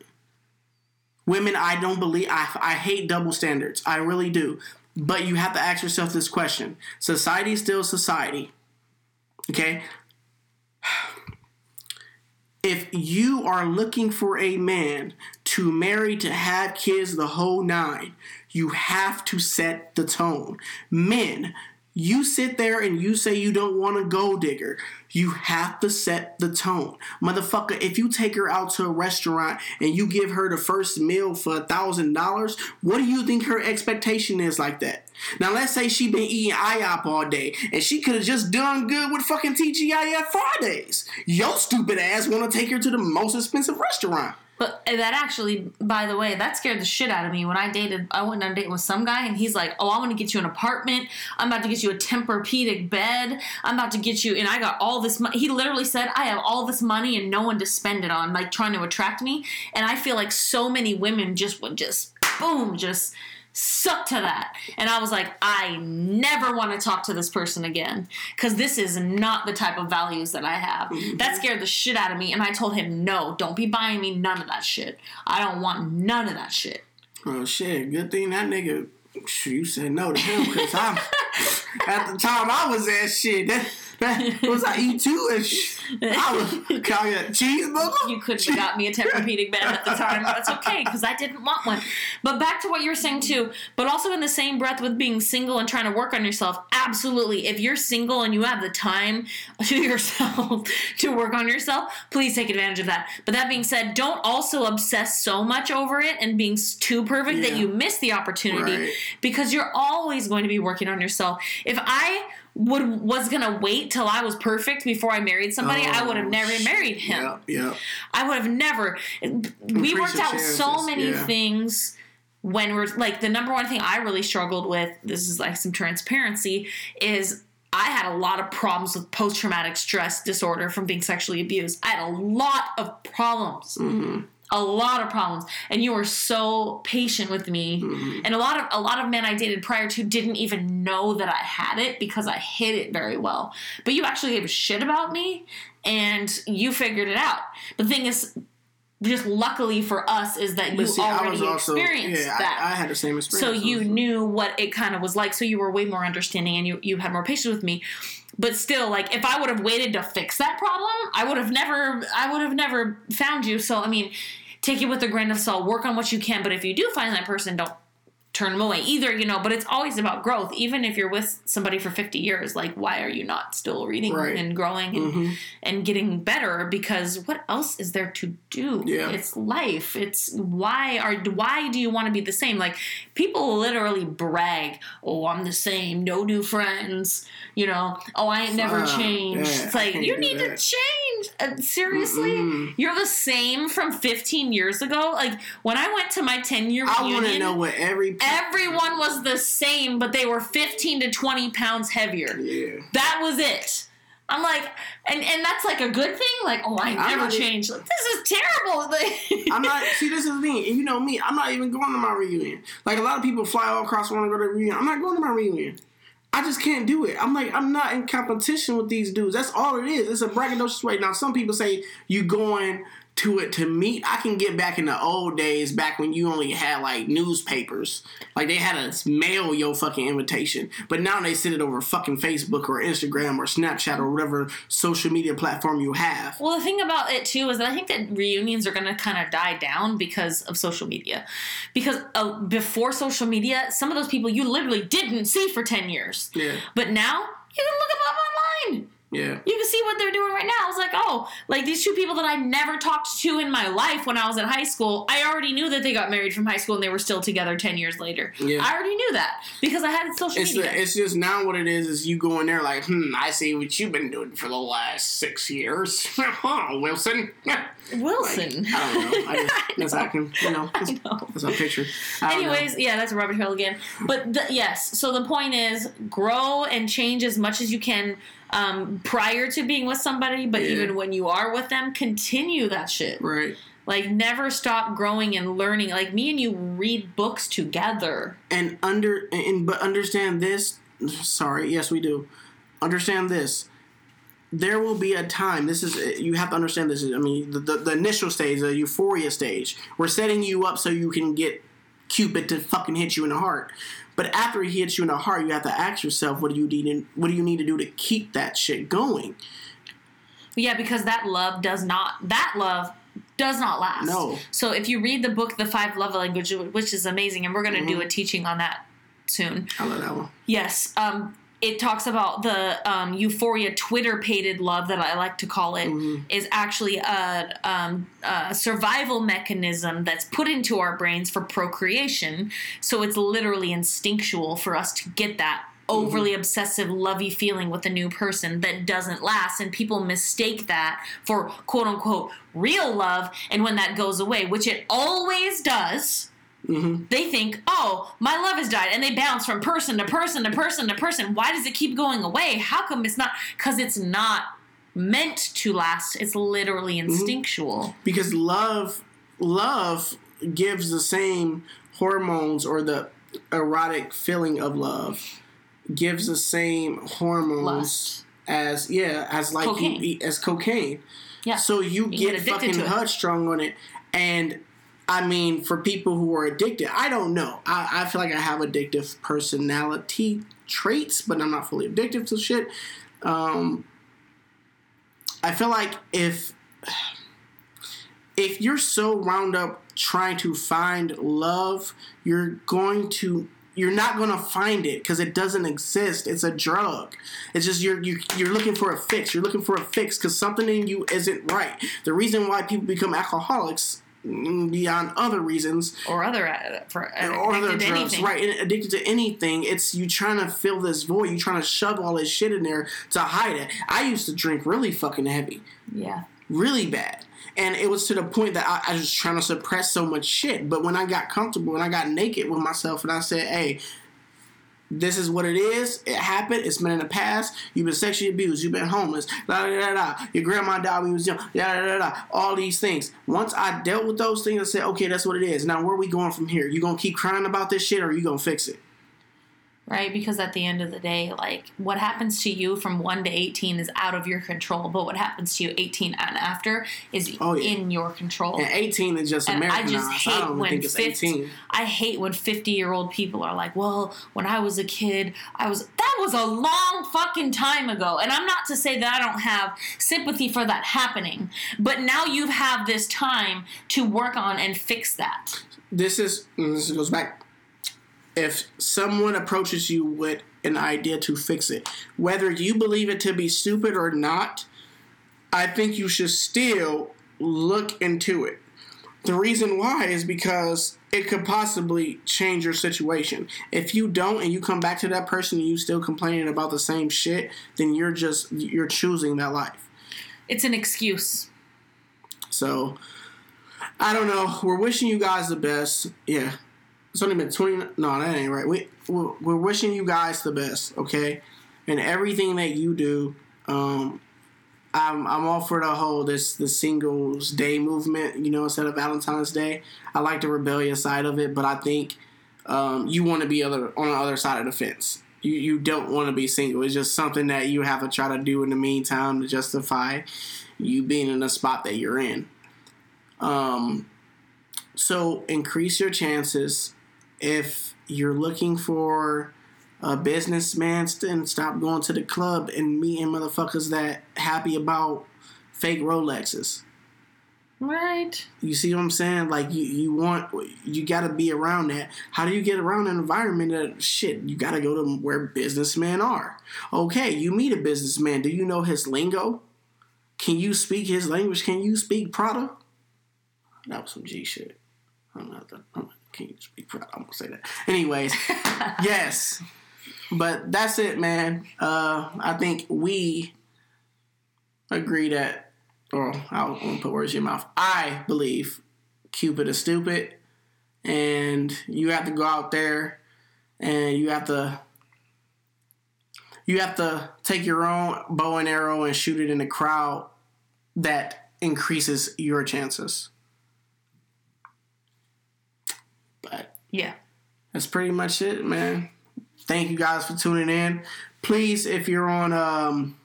Women, I don't believe, I, I hate double standards. I really do. But you have to ask yourself this question Society is still society. Okay? If you are looking for a man to marry, to have kids, the whole nine, you have to set the tone. Men, you sit there and you say you don't want a gold digger. You have to set the tone. Motherfucker, if you take her out to a restaurant and you give her the first meal for a thousand dollars, what do you think her expectation is like that? Now let's say she been eating IHOP all day and she could have just done good with fucking TGIF Fridays. Your stupid ass wanna take her to the most expensive restaurant. But that actually, by the way, that scared the shit out of me when I dated. I went on a date with some guy, and he's like, "Oh, I want to get you an apartment. I'm about to get you a Tempur-Pedic bed. I'm about to get you." And I got all this money. He literally said, "I have all this money and no one to spend it on, like trying to attract me." And I feel like so many women just would just boom, just suck to that. And I was like, I never want to talk to this person again because this is not the type of values that I have. Mm-hmm. That scared the shit out of me. And I told him, no, don't be buying me none of that shit. I don't want none of that shit. Oh shit! Good thing that nigga. You said no to him because I'm at the time I was that shit. That, was I eat two and sh- I was call you a cheeseburger. You couldn't have got me a Tempur-Pedic bed at the time. but That's okay because I didn't want one. But back to what you were saying too. But also in the same breath with being single and trying to work on yourself. Absolutely, if you're single and you have the time to yourself to work on yourself, please take advantage of that. But that being said, don't also obsess so much over it and being too perfect that you miss the opportunity Right. because you're always going to be working on yourself. If I would was gonna wait till I was perfect before I married somebody, I would have Oh, never shit. married him. Yep, yep. I would have never. We Increase worked out so many yeah. things when we're like the number one thing I really struggled with. This is like some transparency is. I had a lot of problems with post traumatic stress disorder from being sexually abused. I had a lot of problems. Mm-hmm. A lot of problems. And you were so patient with me. Mm-hmm. And a lot of a lot of men I dated prior to didn't even know that I had it because I hid it very well. But you actually gave a shit about me and you figured it out. The thing is just luckily for us is that you see, already also experienced yeah. that. I, I had the same experience. So you also. knew what it kind of was like. So you were way more understanding and you, you had more patience with me. But still, like if I would have waited to fix that problem, I would have never I would have never found you. So I mean, take it with a grain of salt, work on what you can, but if you do find that person, don't turn them away either, you know, but it's always about growth. Even if you're with somebody for 50 years, like why are you not still reading Right. and growing and, Mhm. and getting better because what else is there to do? Yeah. It's life. It's why are why do you want to be the same? Like people literally brag, "Oh, I'm the same, no new friends." You know, "Oh, I ain't never changed." yeah, it's like you need to that. Uh, seriously? Mm-mm. You're the same from 15 years ago? Like when I went to my 10 year reunion, I want to know what every everyone was the same, but they were 15 to 20 pounds heavier. yeah. That was it. I'm like, and and that's like a good thing. Like, oh, I I'm never changed. Like, this is terrible. I'm not. See, this is the thing. You know me. I'm not even going to my reunion. Like a lot of people fly all across want to go to the reunion. I'm not going to my reunion. I just can't do it. I'm like, I'm not in competition with these dudes. That's all it is. It's a braggadocious way. Now, some people say you going to it to meet. I can get back in the old days, back when you only had like newspapers. Like they had to mail your fucking invitation. But now they send it over fucking Facebook or Instagram or Snapchat or whatever social media platform you have. Well, the thing about it too is that I think that reunions are going to kind of die down because of social media. Because uh, before social media, some of those people you literally didn't see for 10 years. Yeah. But now, you can look them up online. Yeah. You can see what they're doing right now. I was like, oh, like these two people that I never talked to in my life when I was in high school, I already knew that they got married from high school and they were still together 10 years later. Yeah. I already knew that because I had social It's, media. the, it's just now what it is is you go in there like, hmm, I see what you've been doing for the last six years. Wilson? Wilson. I don't know. I just, that's know. I can, you know, that's, I know. that's a picture. I don't know. Anyways, yeah, that's Robert Hill again. But the, yes, so the point is grow and change as much as you can um, prior to being with somebody, but Yeah. even when you are with them, continue that shit. Right. Like never stop growing and learning. Like me and you read books together. And under and but understand this. Sorry, yes, we do. Understand this. There will be a time. This is you have to understand this. I mean, the, the, the initial stage, the euphoria stage. We're setting you up so you can get Cupid to fucking hit you in the heart. But after he hits you in the heart, you have to ask yourself, what do you need? In, what do you need to do to keep that shit going? Yeah, because that love does not that love does not last. No. So if you read the book The Five Love Languages, which is amazing, and we're gonna do a teaching on that soon. I love that one. Yes. Um, it talks about the um, euphoria twitterpated love that I like to call it is actually a, um, a survival mechanism that's put into our brains for procreation. So it's literally instinctual for us to get that overly obsessive lovey feeling with a new person that doesn't last. And people mistake that for quote unquote real love and when that goes away which it always does Mm-hmm. they think, oh, my love has died. And they bounce from person to person to person to person. Why does it keep going away? How come it's not? Because it's not meant to last. It's literally mm-hmm. instinctual. because love love gives the same hormones or the erotic feeling of love gives the same hormones Lust. as yeah as like Cocaine. you eat as cocaine Yeah. so you, get get, fucking headstrong on it and i mean for people who are addicted i don't know I, I feel like i have addictive personality traits but i'm not fully addictive to shit um i feel like if if you're so wound up trying to find love, you're going to you're not going to find it because it doesn't exist. It's a drug. It's just you're you, you're looking for a fix. You're looking for a fix because something in you isn't right. The reason why people become alcoholics, beyond other reasons, Or other uh, for or other drugs, anything. right? And addicted to anything. It's you trying to fill this void. You trying to shove all this shit in there to hide it. I used to drink really fucking heavy Yeah. really bad. And it was to the point that I, I was trying to suppress so much shit. But when I got comfortable, and I got naked with myself, and I said, "Hey, this is what it is. It happened. It's been in the past. You've been sexually abused. You've been homeless. Da da da da. Your grandma died when you was young. Da da da da. All these things. Once I dealt with those things, I said, "Okay, that's what it is. Now where are we going from here? You gonna keep crying about this shit, or you gonna fix it?" Right? Because at the end of the day, like what happens to you from 1 to 18 is out of your control, but what happens to you 18 and after is Oh, yeah. in your control. And 18 is just And I Americanized. just I, hate don't when think it's 50, 18. I hate when 50 year old people are like, well, when I was a kid, I was, that was a long fucking time ago. And I'm not to say that I don't have sympathy for that happening, but now you have this time to work on and fix that. this is mm, this goes back if someone approaches you with an idea to fix it whether you believe it to be stupid or not i think you should still look into it the reason why is because it could possibly change your situation if you don't and you come back to that person and you still complaining about the same shit then you're just you're choosing that life It's an excuse. so I don't know. We're wishing you guys the best. Yeah, it's only been twenty. No, that ain't right. We we're, we're wishing you guys the best. Okay, and everything that you do, Um, I'm I'm all for the whole this the singles day movement. You know, instead of Valentine's Day, I like the rebellious side of it, but I think um, you want to be other on the other side of the fence. You you don't want to be single. It's just something that you have to try to do in the meantime to justify you being in the spot that you're in. Um, so increase your chances if you're looking for a businessman, then stop going to the club and meeting motherfuckers that happy about fake Rolexes. Right. You see what I'm saying? Like you, you want you got to be around that. How do you get around an environment that shit? You got to go to where businessmen are. Okay, you meet a businessman. Do you know his lingo? Can you speak his language? Can you speak Prada? That was some G shit. I'm not can you speak Prada? I'm gonna say that. Anyways, yes, but that's it, man. Uh, I think we agree that, or I won't put words in your mouth. I believe Cupid is stupid, and you have to go out there and you have to you have to take your own bow and arrow and shoot it in the crowd that increases your chances. But Yeah. that's pretty much it, man. Thank you guys for tuning in. Please, if you're on, um,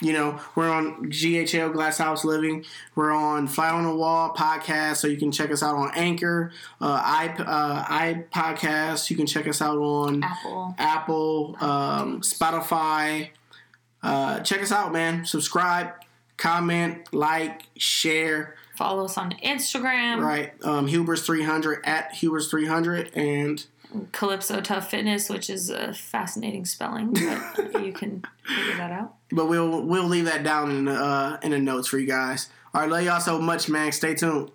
you know, we're on GHL Glass House Living. We're on Fly on the Wall podcast, so you can check us out on Anchor, uh, i uh, i podcast. You can check us out on Apple. Apple, um, Spotify. Uh, check us out, man. Subscribe, comment, like, share. Follow us on Instagram. Right, um, Hubers three hundred at Hubers three hundred, and Calypso Tough Fitness, which is a fascinating spelling, but you can figure that out. but we'll we'll leave that down in the uh, in the notes for you guys. All right, love y'all so much, man. Stay tuned.